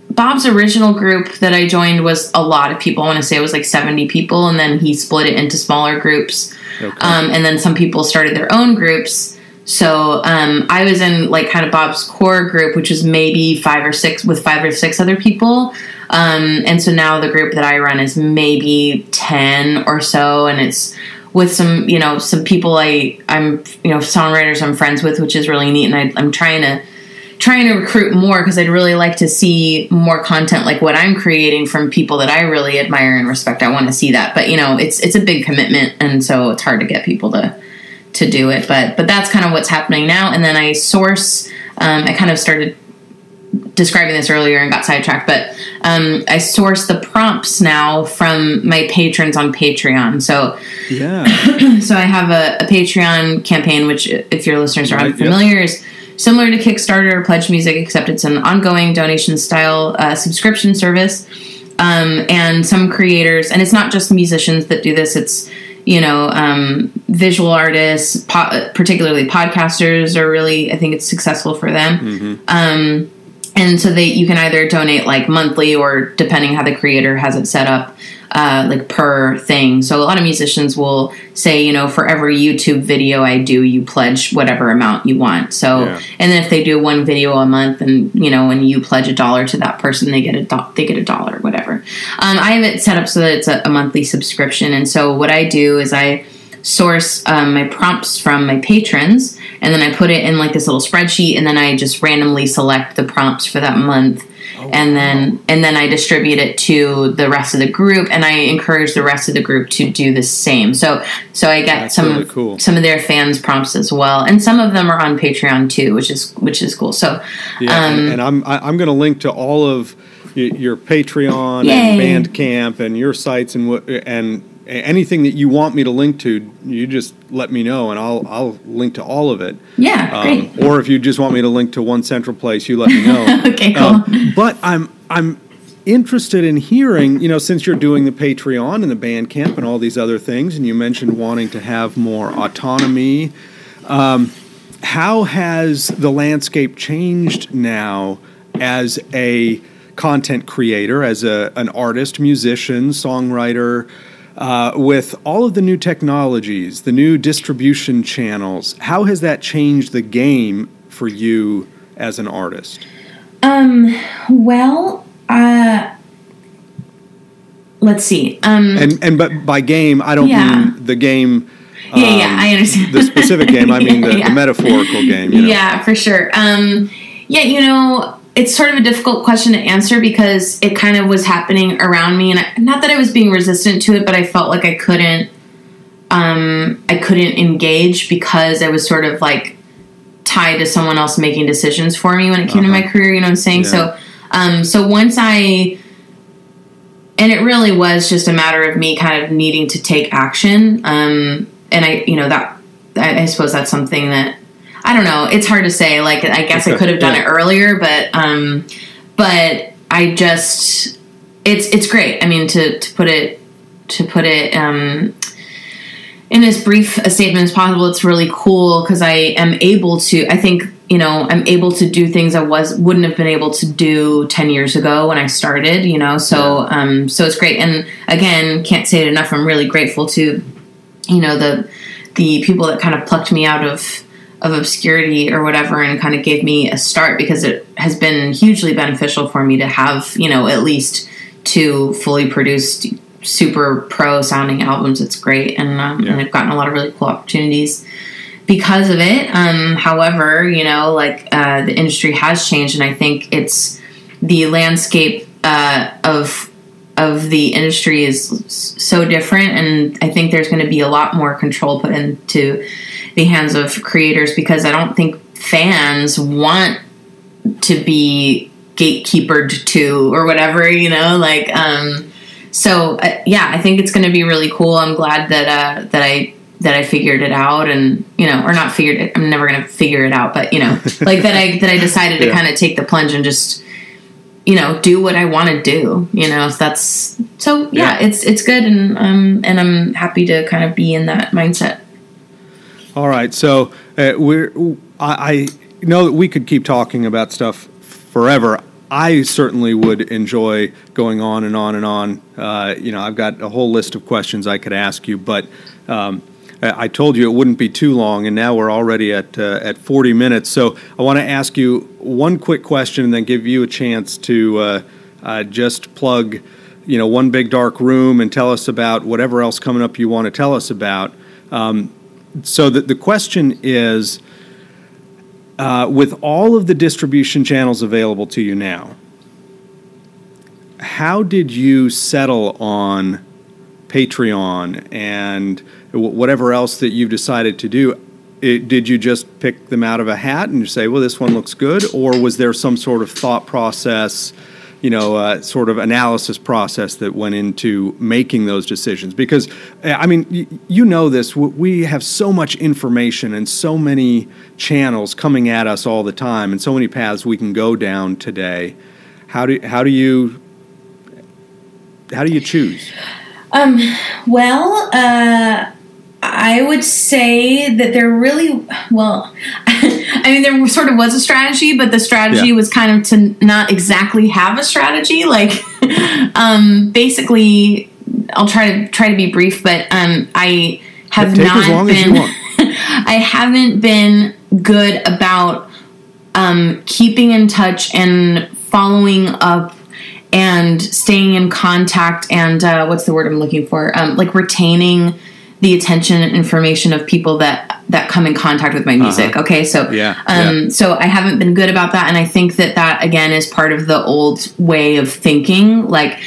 Bob's original group that I joined was a lot of people. I want to say it was like seventy people, and then he split it into smaller groups. Okay. Um, and then some people started their own groups. So um, I was in like kind of Bob's core group, which was maybe five or six with five or six other people. Um, and so now the group that I run is maybe ten or so, and it's with some you know some people I I'm you know songwriters I'm friends with, which is really neat. And I, I'm trying to trying to recruit more because I'd really like to see more content like what I'm creating from people that I really admire and respect. I want to see that, but you know, it's it's a big commitment, and so it's hard to get people to to do it. But but that's kind of what's happening now. And then I source. Um, I kind of started describing this earlier and got sidetracked, but um, I source the prompts now from my patrons on Patreon. So yeah. *coughs* so I have a, a Patreon campaign, which, if your listeners are Right, yep. unfamiliar, is similar to Kickstarter or Pledge Music, except it's an ongoing donation style uh, subscription service. Um, and some creators, and it's not just musicians that do this. It's you know um, visual artists, po- particularly podcasters, are really I think it's successful for them. Um, and so they you can either donate like monthly or depending how the creator has it set up uh, like per thing. So a lot of musicians will say you know for every youtube video i do you pledge whatever amount you want. So Yeah. and then if they do one video a month and you know when you pledge a dollar to that person they get a do- they get a dollar whatever. Um, i have it set up so that it's a, a monthly subscription. And so what i do is i source um, my prompts from my patrons and then I put it in like this little spreadsheet and then I just randomly select the prompts for that month and then and then I distribute it to the rest of the group and I encourage the rest of the group to do the same. So so I get That's some really cool. some of their fans prompts as well and some of them are on Patreon too, which is which is cool. So Yeah, um, and, and I'm I, I'm going to link to all of your Patreon Yay. and Bandcamp and your sites and what and anything that you want me to link to. You just let me know, and I'll I'll link to all of it. yeah, great. Um, or if you just want me to link to one central place, you let me know. *laughs* Okay, cool. Um, but I'm I'm interested in hearing, you know, since you're doing the Patreon and the Bandcamp and all these other things, and you mentioned wanting to have more autonomy. Um, how has the landscape changed now as a content creator, as a an artist, musician, songwriter? Uh, with all of the new technologies, the new distribution channels, how has that changed the game for you as an artist? Um well, uh let's see. Um And and but by game, I don't Yeah. mean the game. yeah, yeah, um, I understand. the specific *laughs* game. I mean the, Yeah. the metaphorical game. You know? Yeah, for sure. Um, yeah, you know, it's sort of a difficult question to answer because it kind of was happening around me, and I, not that I was being resistant to it, but I felt like I couldn't, um, I couldn't engage because I was sort of like tied to someone else making decisions for me when it came to my career. You know what I'm saying? Yeah. So, um, so once I. And it really was just a matter of me kind of needing to take action. Um, and I, you know, that I, I suppose that's something that I don't know. It's hard to say. Like, I guess I could have done yeah. it earlier, but um, but I just it's it's great. I mean, to to put it to put it um, in as brief a statement as possible. It's really cool because I am able to. I think you know I'm able to do things I was wouldn't have been able to do ten years ago when I started. You know, so um, so it's great. And again, can't say it enough. I'm really grateful to you know the the people that kind of plucked me out of of obscurity or whatever and kind of gave me a start because it has been hugely beneficial for me to have you know at least two fully produced super pro sounding albums it's great and, um, Yeah. and i've gotten a lot of really cool opportunities because of it um, however you know like uh, the industry has changed and i think it's the landscape uh, of of the industry is so different and i think there's going to be a lot more control put into the hands of creators because i don't think fans want to be gatekeepered to or whatever you know like um so uh, yeah i think it's going to be really cool. I'm glad that uh that i that I figured it out and you know or not figured it I'm never gonna figure it out but you know *laughs* like that I that I decided to kind of take the plunge and just you know do what I want to do you know so that's so yeah, Yeah. it's it's good and um and I'm happy to kind of be in that mindset All right, so uh, we're I, I know that we could keep talking about stuff forever. I certainly would enjoy going on and on and on. Uh, you know, I've got a whole list of questions I could ask you, but um, I told you it wouldn't be too long, and now we're already at uh, at 40 minutes. So I want to ask you one quick question, and then give you a chance to uh, uh, just plug, you know, one big dark room, and tell us about whatever else coming up you want to tell us about. Um, so the, the question is uh, with all of the distribution channels available to you now, how did you settle on Patreon and whatever else that you've decided to do? It, did you just pick them out of a hat and say, well, this one looks good? Or was there some sort of thought process, you know, uh, sort of analysis process that went into making those decisions? Because, uh, I mean, y- you know this, we have so much information and so many channels coming at us all the time and so many paths we can go down today. How do, how do you how do you choose? Um, well, uh, I would say that there really, well, *laughs* I mean, there sort of was a strategy, but the strategy Yeah. was kind of to not exactly have a strategy. *laughs* Like, um, basically, I'll try to try to be brief, but um, I have not as long been. as you want. *laughs* I haven't been good about um, keeping in touch and following up and staying in contact and uh, what's the word I'm looking for? Um, like retaining the attention and information of people that that come in contact with my music. Okay, so Uh-huh. Yeah, um, yeah. so I haven't been good about that, and I think that that again is part of the old way of thinking. Like,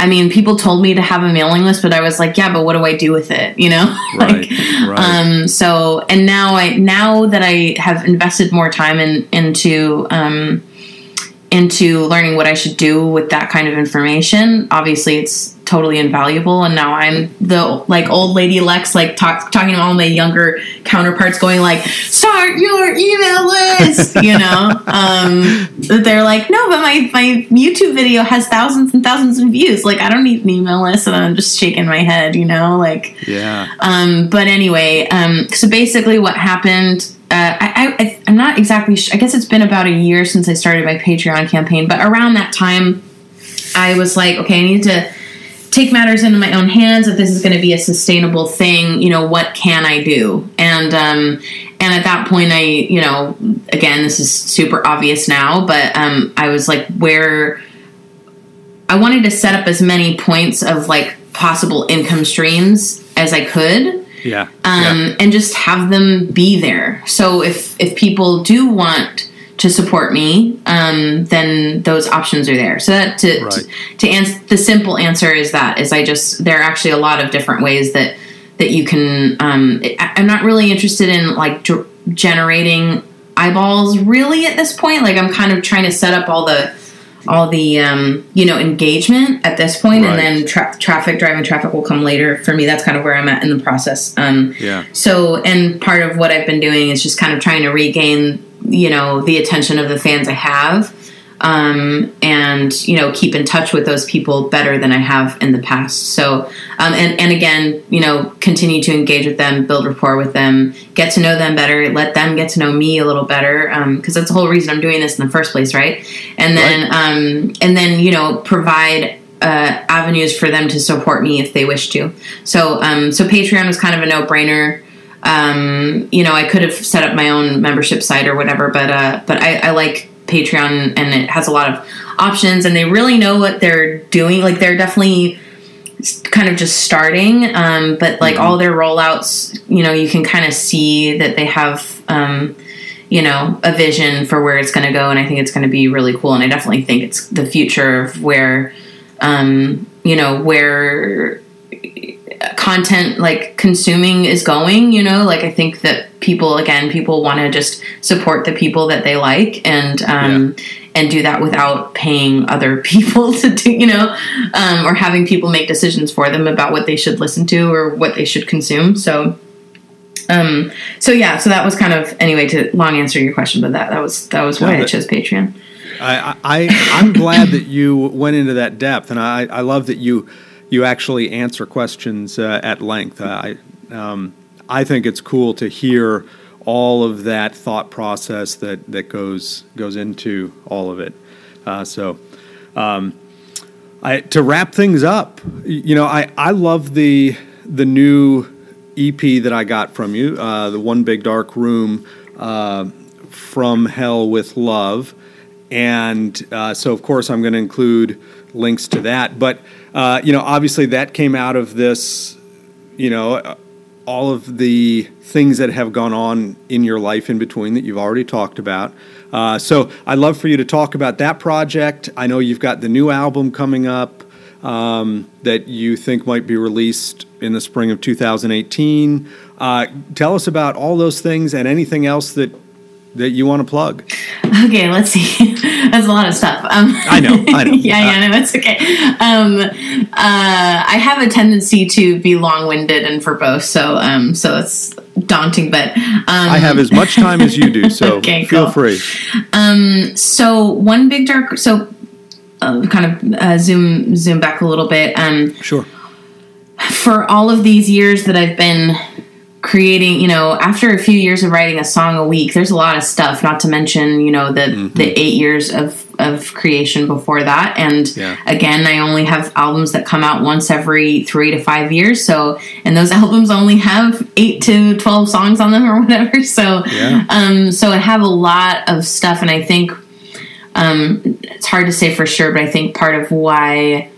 I mean, people told me to have a mailing list, but I was like, yeah, but what do I do with it? You know, *laughs* like, Right, right. um, so and now I now that I have invested more time in into um, into learning what I should do with that kind of information. Obviously, it's totally invaluable, and now I'm the like old lady Lex, like talk, talking to all my younger counterparts, going like, "Start your email list," *laughs* you know. um, they're like, "No, but my my YouTube video has thousands and thousands of views. Like, I don't need an email list," and I'm just shaking my head, you know, like. Yeah. Um, but anyway, um, so basically, what happened? Uh, I, I, I'm not exactly. Sh- I guess it's been about a year since I started my Patreon campaign, but around that time, I was like, okay, I need to take matters into my own hands. If this is going to be a sustainable thing, you know, what can I do? And um, and at that point, I, you know, again, this is super obvious now, but um, I was like, where I wanted to set up as many points of like possible income streams as I could Yeah. um, yeah. and just have them be there. So if if people do want to support me, um, then those options are there. So that to Right. to, to answer the simple answer is that is I just there are actually a lot of different ways that that you can. Um, I, I'm not really interested in like generating eyeballs really at this point. Like I'm kind of trying to set up all the all the um, you know engagement at this point, and Right. then tra- traffic driving traffic will come later. For me, that's kind of where I'm at in the process. Um, Yeah. so, and part of what I've been doing is just kind of trying to regain, you know, the attention of the fans I have, um, and you know, keep in touch with those people better than I have in the past. So, um, and and again, you know, continue to engage with them, build rapport with them, get to know them better, let them get to know me a little better, because that's the whole reason I'm doing this in the first place, right? And then, um, and then you know, provide uh, avenues for them to support me if they wish to. So, um, so Patreon was kind of a no brainer. Um, you know, I could have set up my own membership site or whatever, but uh, but I, I like Patreon and it has a lot of options, and they really know what they're doing. Like they're definitely kind of just starting, um, but like all their rollouts, you know, you can kind of see that they have. Um, you know, a vision for where it's going to go, and I think it's going to be really cool. And I definitely think it's the future of where um, you know where content like consuming is going you know like i think that people again people want to just support the people that they like and um and do that without paying other *laughs* people to do you know um or having people make decisions for them about what they should listen to or what they should consume so Um, so yeah, so that was kind of anyway to long answer your question, but that that was that was why No, I chose Patreon. I, I I'm glad that you went into that depth, and I, I love that you you actually answer questions uh, at length. I um, I think it's cool to hear all of that thought process that that goes goes into all of it. Uh, so. Um, I, to wrap things up, you know, I, I love the the new EP that I got from you, uh, the One Big Dark Room, uh, from Hell with Love, and uh, so of course I'm going to include links to that. But uh, you know, obviously that came out of this, you know, uh, all of the things that have gone on in your life in between that you've already talked about. Uh, so I'd love for you to talk about that project. I know you've got the new album coming up um, that you think might be released in the spring of 2018. Uh, tell us about all those things and anything else that that you want to plug. Okay, let's see. *laughs* That's a lot of stuff. Um, I know, I know. *laughs* yeah, yeah, no, it's okay. Um, uh, I have a tendency to be long-winded and verbose, so um, so it's daunting. But um, I have as much time as you do, *laughs* so Okay, feel cool. free. so one big dark. So uh, kind of uh, zoom zoom back a little bit. Um, Sure. for all of these years that I've been creating, you know, after a few years of writing a song a week, there's a lot of stuff, not to mention, you know, the the 8 years of of creation before that. And Yeah. again, I only have albums that come out once every 3 to 5 years. So, and those *laughs* albums only have 8 to 12 songs on them or whatever. *laughs* So, Yeah. um so I have a lot of stuff and I think um it's hard to say for sure, but I think part of why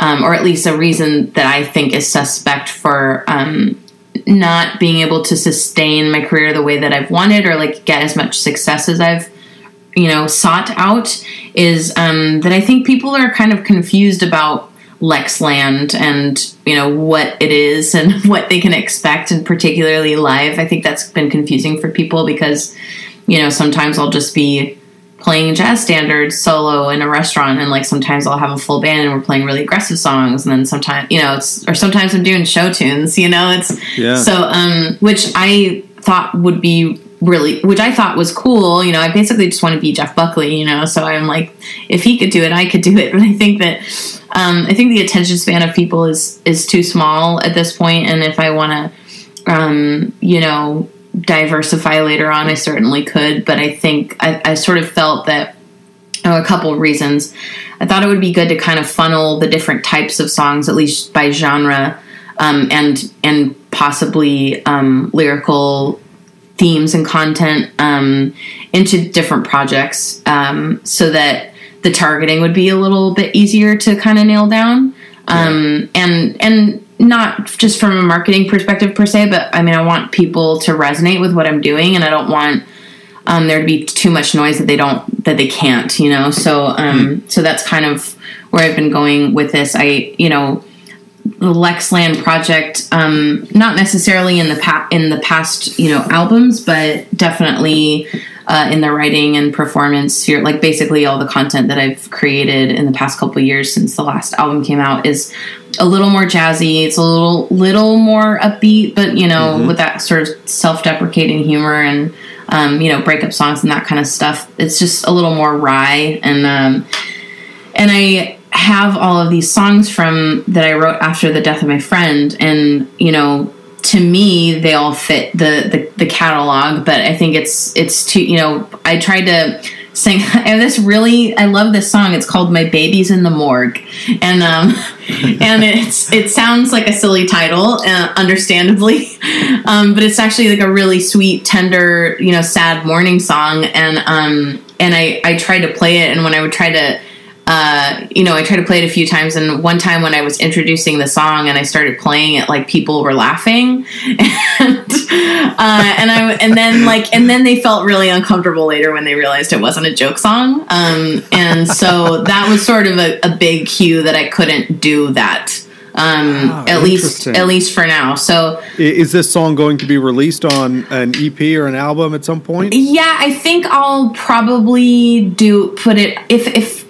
um, or at least a reason that I think is suspect for um, not being able to sustain my career the way that I've wanted or like get as much success as I've you know sought out is um, that I think people are kind of confused about Lex Land and you know what it is and *laughs* what they can expect and particularly live. I think that's been confusing for people because you know sometimes I'll just be playing jazz standards solo in a restaurant and like sometimes I'll have a full band and we're playing really aggressive songs and then sometimes you know it's or sometimes I'm doing show tunes you know it's Yeah. so um which I thought would be really which I thought was cool you know I basically just want to be Jeff Buckley you know so I'm like if he could do it I could do it *laughs* but I think that um I think the attention span of people is is too small at this point and if I want to um you know diversify later on I certainly could but I think I, I sort of felt that oh, a couple of reasons. I thought it would be good to kind of funnel the different types of songs, at least by genre, um, and and possibly um, lyrical themes and content um, into different projects, um, so that the targeting would be a little bit easier to kind of nail down. Um, and and not just from a marketing perspective per se, but I mean, I want people to resonate with what I'm doing, and I don't want um, there to be too much noise that they don't that they can't you know? So um so that's kind of where i've been going with this. I you know the Lex Land project um not necessarily in the pa- in the past you know albums but definitely uh, in the writing and performance sphere like basically all the content that i've created in the past couple of years since the last album came out is a little more jazzy. It's a little little more upbeat but you know with that sort of self-deprecating humor and um, you know breakup songs and that kind of stuff it's just a little more wry. And um, and I have all of these songs from that I wrote after the death of my friend, and you know, to me, they all fit the the, the catalog. But I think it's it's too you know, I tried to sing. *laughs* I have this really, I love this song. It's called "My Baby's in the Morgue," and um, *laughs* and it's it sounds like a silly title, uh, understandably, *laughs* um, but it's actually like a really sweet, tender, you know, sad mourning song, and um, and I I tried to play it, and when I would try to uh, you know, I tried to play it a few times, and one time when I was introducing the song and I started playing it, like people were laughing, *laughs* and uh, and I and then like and then they felt really uncomfortable later when they realized it wasn't a joke song, um, and so that was sort of a, a big cue that I couldn't do that. Um, Wow, at least, at least for now. So, Is this song going to be released on an EP or an album at some point? Yeah, I think I'll probably do put it if if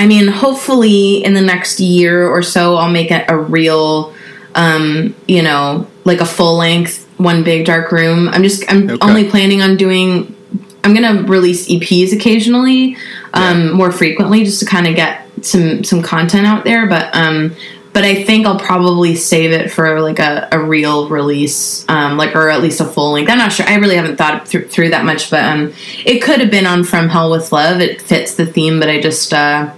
I mean hopefully in the next year or so I'll make it a real um, you know, like a full length one big dark room. I'm just I'm Okay. only planning on doing. I'm gonna release EPs occasionally, um, more frequently, just to kind of get some some content out there. But um, but I think I'll probably save it for like a, a real release, um, like or at least a full length. I'm not sure. I really haven't thought through, through that much, but um, it could have been on From Hell with Love. It fits the theme, but I just uh,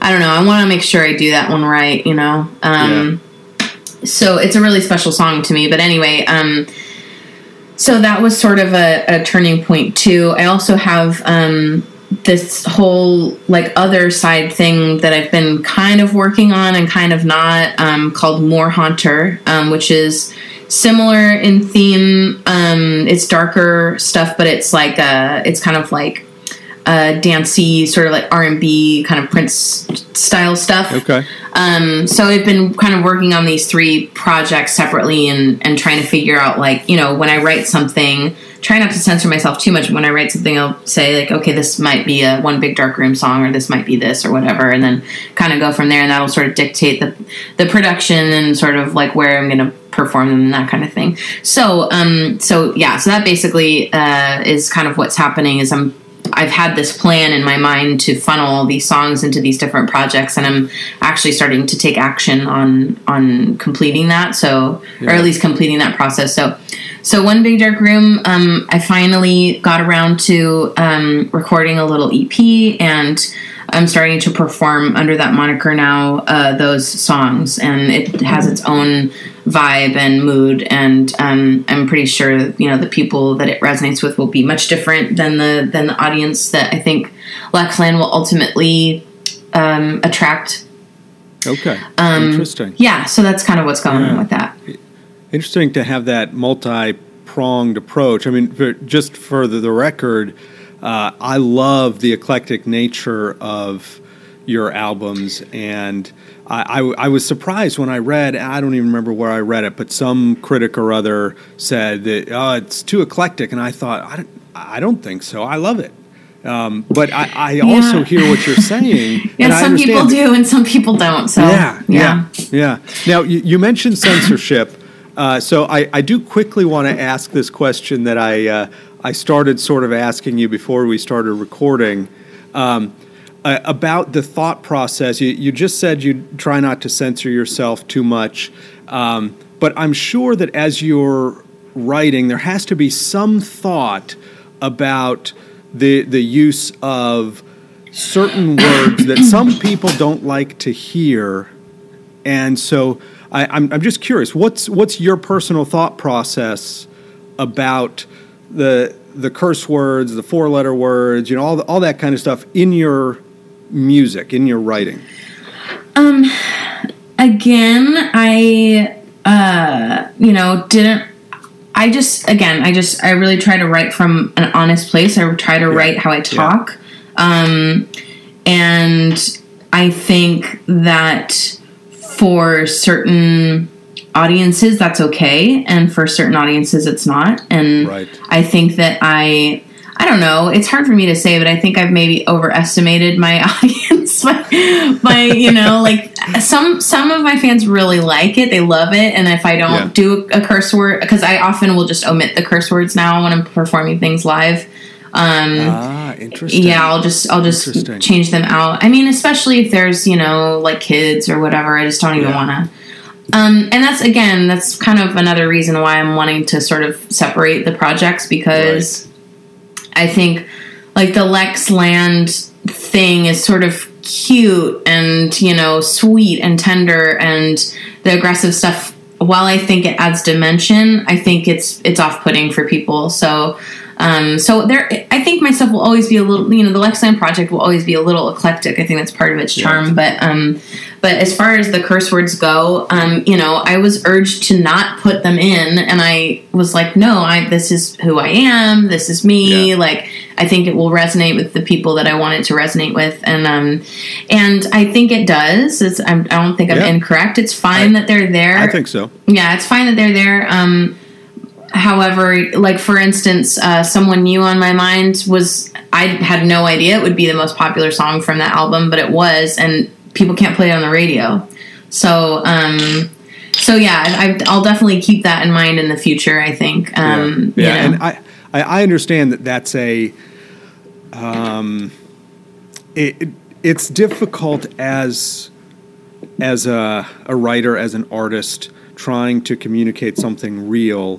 I don't know. I want to make sure I do that one right. You know. Um, so it's a really special song to me. But anyway, um, so that was sort of a, a turning point too. I also have um, this whole like other side thing that I've been kind of working on and kind of not um, called More Haunter, um, which is similar in theme. Um, it's darker stuff, but it's like uh it's kind of like uh, dancey, sort of like R and B kind of Prince style stuff. Okay. Um, so I've been kind of working on these three projects separately and, and trying to figure out like, you know, when I write something, try not to censor myself too much. When I write something, I'll say like, okay, this might be a one big dark room song or this might be this or whatever. And then kind of go from there and that'll sort of dictate the, the production and sort of like where I'm going to perform them and that kind of thing. So, um, so yeah, so that basically, uh, is kind of what's happening is I'm I've had this plan in my mind to funnel these songs into these different projects, and I'm actually starting to take action on on completing that. So, or at least completing that process. So, so one big dark room. Um, I finally got around to um, recording a little EP, and I'm starting to perform under that moniker now. Uh, those songs, and it has its own vibe and mood and um, I'm pretty sure you know the people that it resonates with will be much different than the than the audience that I think Lex Land will ultimately um, attract. Okay. Um, Interesting. Yeah, so that's kind of what's going Yeah. on with that. Interesting to have that multi pronged approach. I mean, for, just for the, the record, uh, I love the eclectic nature of your albums. And I, I, I was surprised when I read, I don't even remember where I read it, but some critic or other said that oh, it's too eclectic. And I thought, I don't, I don't think so. I love it. Um, but I, I also hear what you're saying. *laughs* Yeah, some people do and some people don't. So yeah, yeah, yeah. Now you, you mentioned censorship, uh, so I, I do quickly want to ask this question that I uh, I started sort of asking you before we started recording um, uh, about the thought process. You, you just said you try not to censor yourself too much, um, but I'm sure that as you're writing, there has to be some thought about the the use of certain *coughs* words that some people don't like to hear, and so I, I'm I'm just curious. What's what's your personal thought process about the the curse words, the four letter words, you know, all the, all that kind of stuff in your music, in your writing? Um, again, I, uh, you know, didn't. I just, again, I just, I really try to write from an honest place. I try to write how I talk. Um, and I think that for certain audiences, that's okay. And for certain audiences, it's not. And Right. I think that I, I don't know. It's hard for me to say, but I think I've maybe overestimated my *laughs* audience by, by you know, like some some of my fans really like it. They love it, and if I don't Yeah. do a curse word, because I often will just omit the curse words now when I'm performing things live. Um, Ah, interesting. yeah, I'll just I'll just change them out. I mean, especially if there's you know like kids or whatever. I just don't even Yeah. want to. Um, and that's again, that's kind of another reason why I'm wanting to sort of separate the projects because I think like the Lex Land thing is sort of cute and you know sweet and tender and the aggressive stuff while I think it adds dimension I think it's it's off-putting for people. So um, so there I think my stuff will always be a little you know the Lex Land project will always be a little eclectic. I think that's part of its charm but um but as far as the curse words go um you know I was urged to not put them in and I was like no I this is who I am this is me Yeah. like I think it will resonate with the people that I want it to resonate with, and um, and I think it does. It's, I'm, I don't think I'm Yeah. incorrect. It's fine I- that they're there. I think so. yeah, it's fine that they're there. Um, however, like for instance, uh, someone new on my mind was I had no idea it would be the most popular song from that album, but it was, and people can't play it on the radio. So um, so yeah, I, I'll definitely keep that in mind in the future. I think. Um, yeah, yeah. you know. and I, I understand that that's a um, it, it it's difficult as as a, a writer as an artist trying to communicate something real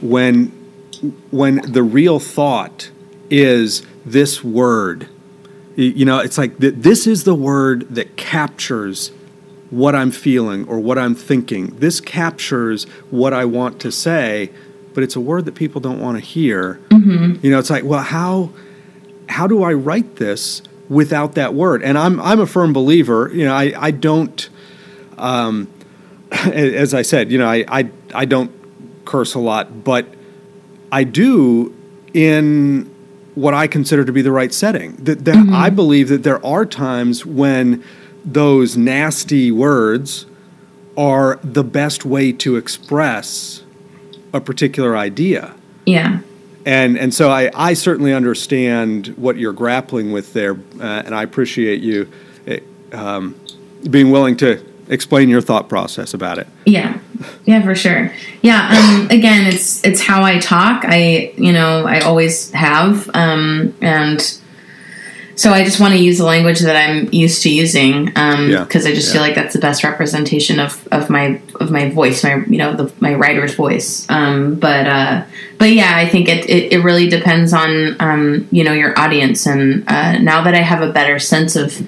when when the real thought is this word you know it's like th- this is the word that captures what i'm feeling or what i'm thinking this captures what i want to say but it's a word that people don't want to hear you know it's like well how how do I write this without that word? And I'm I'm a firm believer. You know, I I don't. Um, as I said, you know, I, I I don't curse a lot, but I do in what I consider to be the right setting. That, that I believe that there are times when those nasty words are the best way to express a particular idea yeah. and and so I, I certainly understand what you're grappling with there, uh, and I appreciate you eh, um, being willing to explain your thought process about it. Yeah, yeah, for sure. Yeah. Um, again, it's it's how I talk. I you know I always have, um, and so I just want to use the language that I'm used to using because Yeah, I just yeah. feel like that's the best representation of, of my of my voice, my you know the, my writer's voice. Um, but uh, but yeah, I think it, it, it really depends on um, you know your audience, and uh, now that I have a better sense of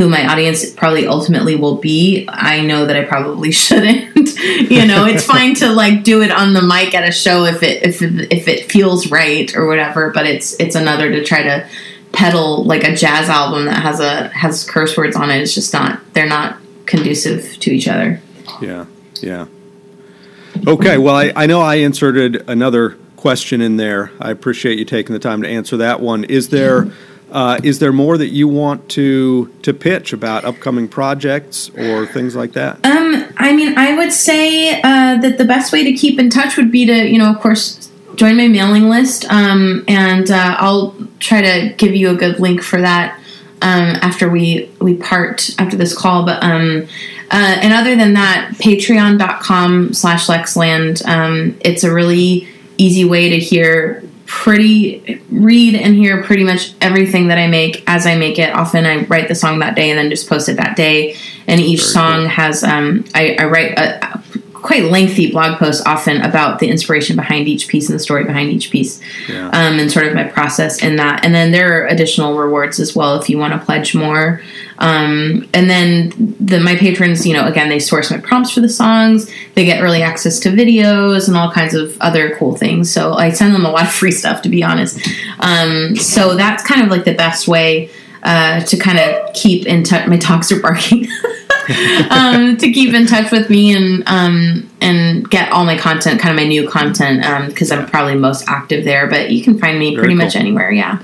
who my audience probably ultimately will be, I know that I probably *laughs* shouldn't. you know, it's fine to like do it on the mic at a show if it if if it feels right or whatever, but it's it's another to try to peddle like a jazz album that has a has curse words on it. It's just not they're not conducive to each other. Yeah, yeah. Okay, well, I, I know I inserted another question in there. I appreciate you taking the time to answer that one. Is there uh, is there more that you want to to pitch about upcoming projects or things like that? Um, I mean, I would say uh, that the best way to keep in touch would be to, you know, of course, join my mailing list, um, and uh, I'll try to give you a good link for that um, after we we part after this call. But um, uh, and other than that, Patreon.com slash Lexland. Um, it's a really easy way to hear pretty read and hear pretty much everything that I make as I make it. Often I write the song that day and then just post it that day. And each Very song has um, I, I write a quite lengthy blog posts often about the inspiration behind each piece and the story behind each piece Yeah. um, and sort of my process in that. And then there are additional rewards as well if you want to pledge more. Um, and then the my patrons, you know, again, they source my prompts for the songs. They get early access to videos and all kinds of other cool things. So I send them a lot of free stuff, to be honest. Um, so that's kind of like the best way uh, to kind of keep in touch. My dogs are barking. *laughs* *laughs* um, to keep in touch with me and um, and get all my content, kind of my new content, because I'm probably most active there. But you can find me Very pretty much anywhere. Yeah.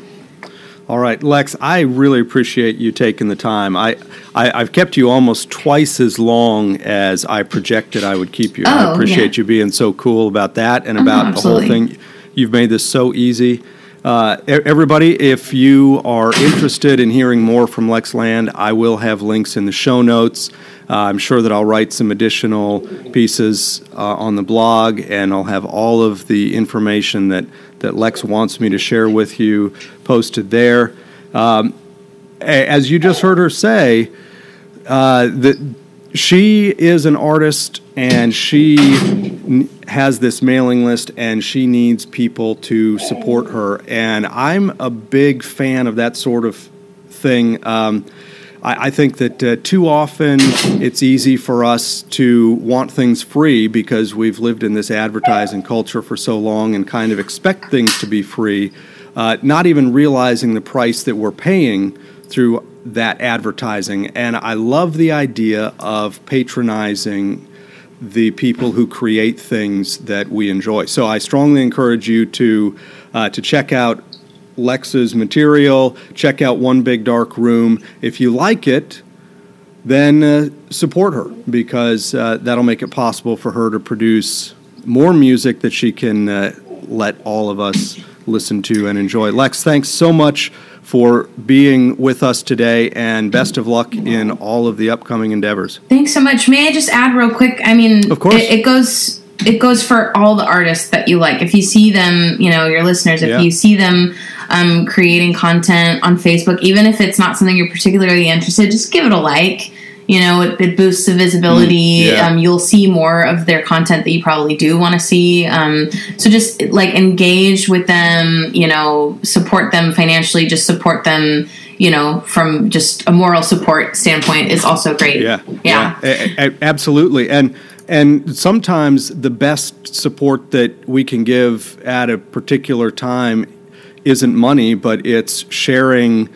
All right, Lex, I really appreciate you taking the time. I, I, I've kept you almost twice as long as I projected I would keep you. I Oh, appreciate yeah. you being so cool about that and about the whole thing. You've made this so easy. Uh, everybody, if you are interested in hearing more from Lex Land, I will have links in the show notes. Uh, I'm sure that I'll write some additional pieces uh, on the blog, and I'll have all of the information that, that Lex wants me to share with you posted there. Um, as you just heard her say, uh, that she is an artist and she has this mailing list and she needs people to support her. And I'm a big fan of that sort of thing. Um, I, I think that uh, too often it's easy for us to want things free because we've lived in this advertising culture for so long and kind of expect things to be free, uh, not even realizing the price that we're paying through that advertising. And I love the idea of patronizing the people who create things that we enjoy. So I strongly encourage you to uh, to check out Lex's material, check out One Big Dark Room. If you like it, then uh, support her because uh, that'll make it possible for her to produce more music that she can uh, let all of us listen to and enjoy. Lex, thanks so much for being with us today, and best of luck in all of the upcoming endeavors. Thanks so much. May I just add real quick? I mean, Of course. it, it goes it goes for all the artists that you like. If you see them, you know, your listeners, if Yeah. you see them um, creating content on Facebook, even if it's not something you're particularly interested, just give it a like. You know, it, it boosts the visibility. Mm, yeah. Um, you'll see more of their content that you probably do want to see. Um, so just like engage with them. You know, support them financially. Just support them. You know, from just a moral support standpoint is also great. Yeah, yeah. A- a- absolutely. And and sometimes the best support that we can give at a particular time isn't money, but it's sharing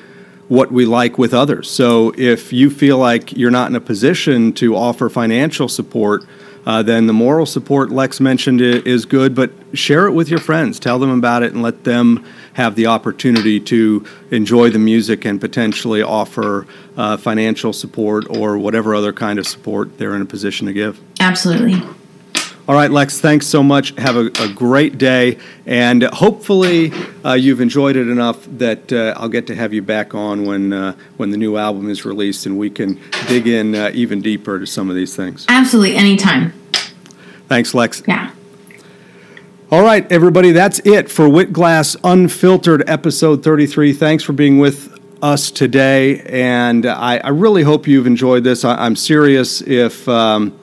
what we like with others. So if you feel like you're not in a position to offer financial support, uh, then the moral support Lex mentioned is good, but share it with your friends. Tell them about it and let them have the opportunity to enjoy the music and potentially offer uh, financial support or whatever other kind of support they're in a position to give. Absolutely. All right, Lex, thanks so much. Have a, a great day. And hopefully, uh, you've enjoyed it enough that uh, I'll get to have you back on when, uh, when the new album is released and we can dig in uh, even deeper to some of these things. Absolutely. Anytime. Thanks, Lex. Yeah. All right, everybody, that's it for WitGlass Unfiltered, episode 33. Thanks for being with us today. And I, I really hope you've enjoyed this. I, I'm serious. If. Um,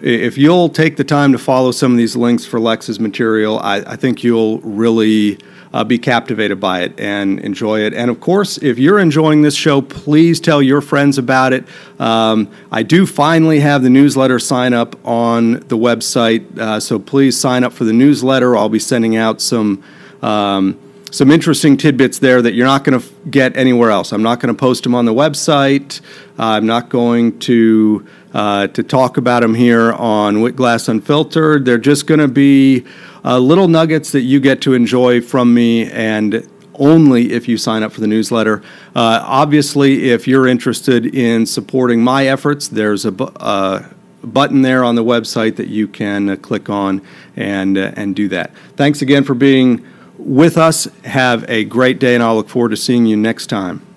if you'll take the time to follow some of these links for Lex's material, I, I think you'll really uh, be captivated by it and enjoy it. And of course, if you're enjoying this show, please tell your friends about it. Um, I do finally have the newsletter sign up on the website, uh, so please sign up for the newsletter. I'll be sending out some. Um, some interesting tidbits there that you're not going to f- get anywhere else. I'm not going to post them on the website. Uh, I'm not going to uh, to talk about them here on WitGlass Unfiltered. They're just going to be uh, little nuggets that you get to enjoy from me, and only if you sign up for the newsletter. Uh, obviously, if you're interested in supporting my efforts, there's a bu- uh, button there on the website that you can uh, click on and uh, and do that. Thanks again for being with us. Have a great day, and I'll look forward to seeing you next time.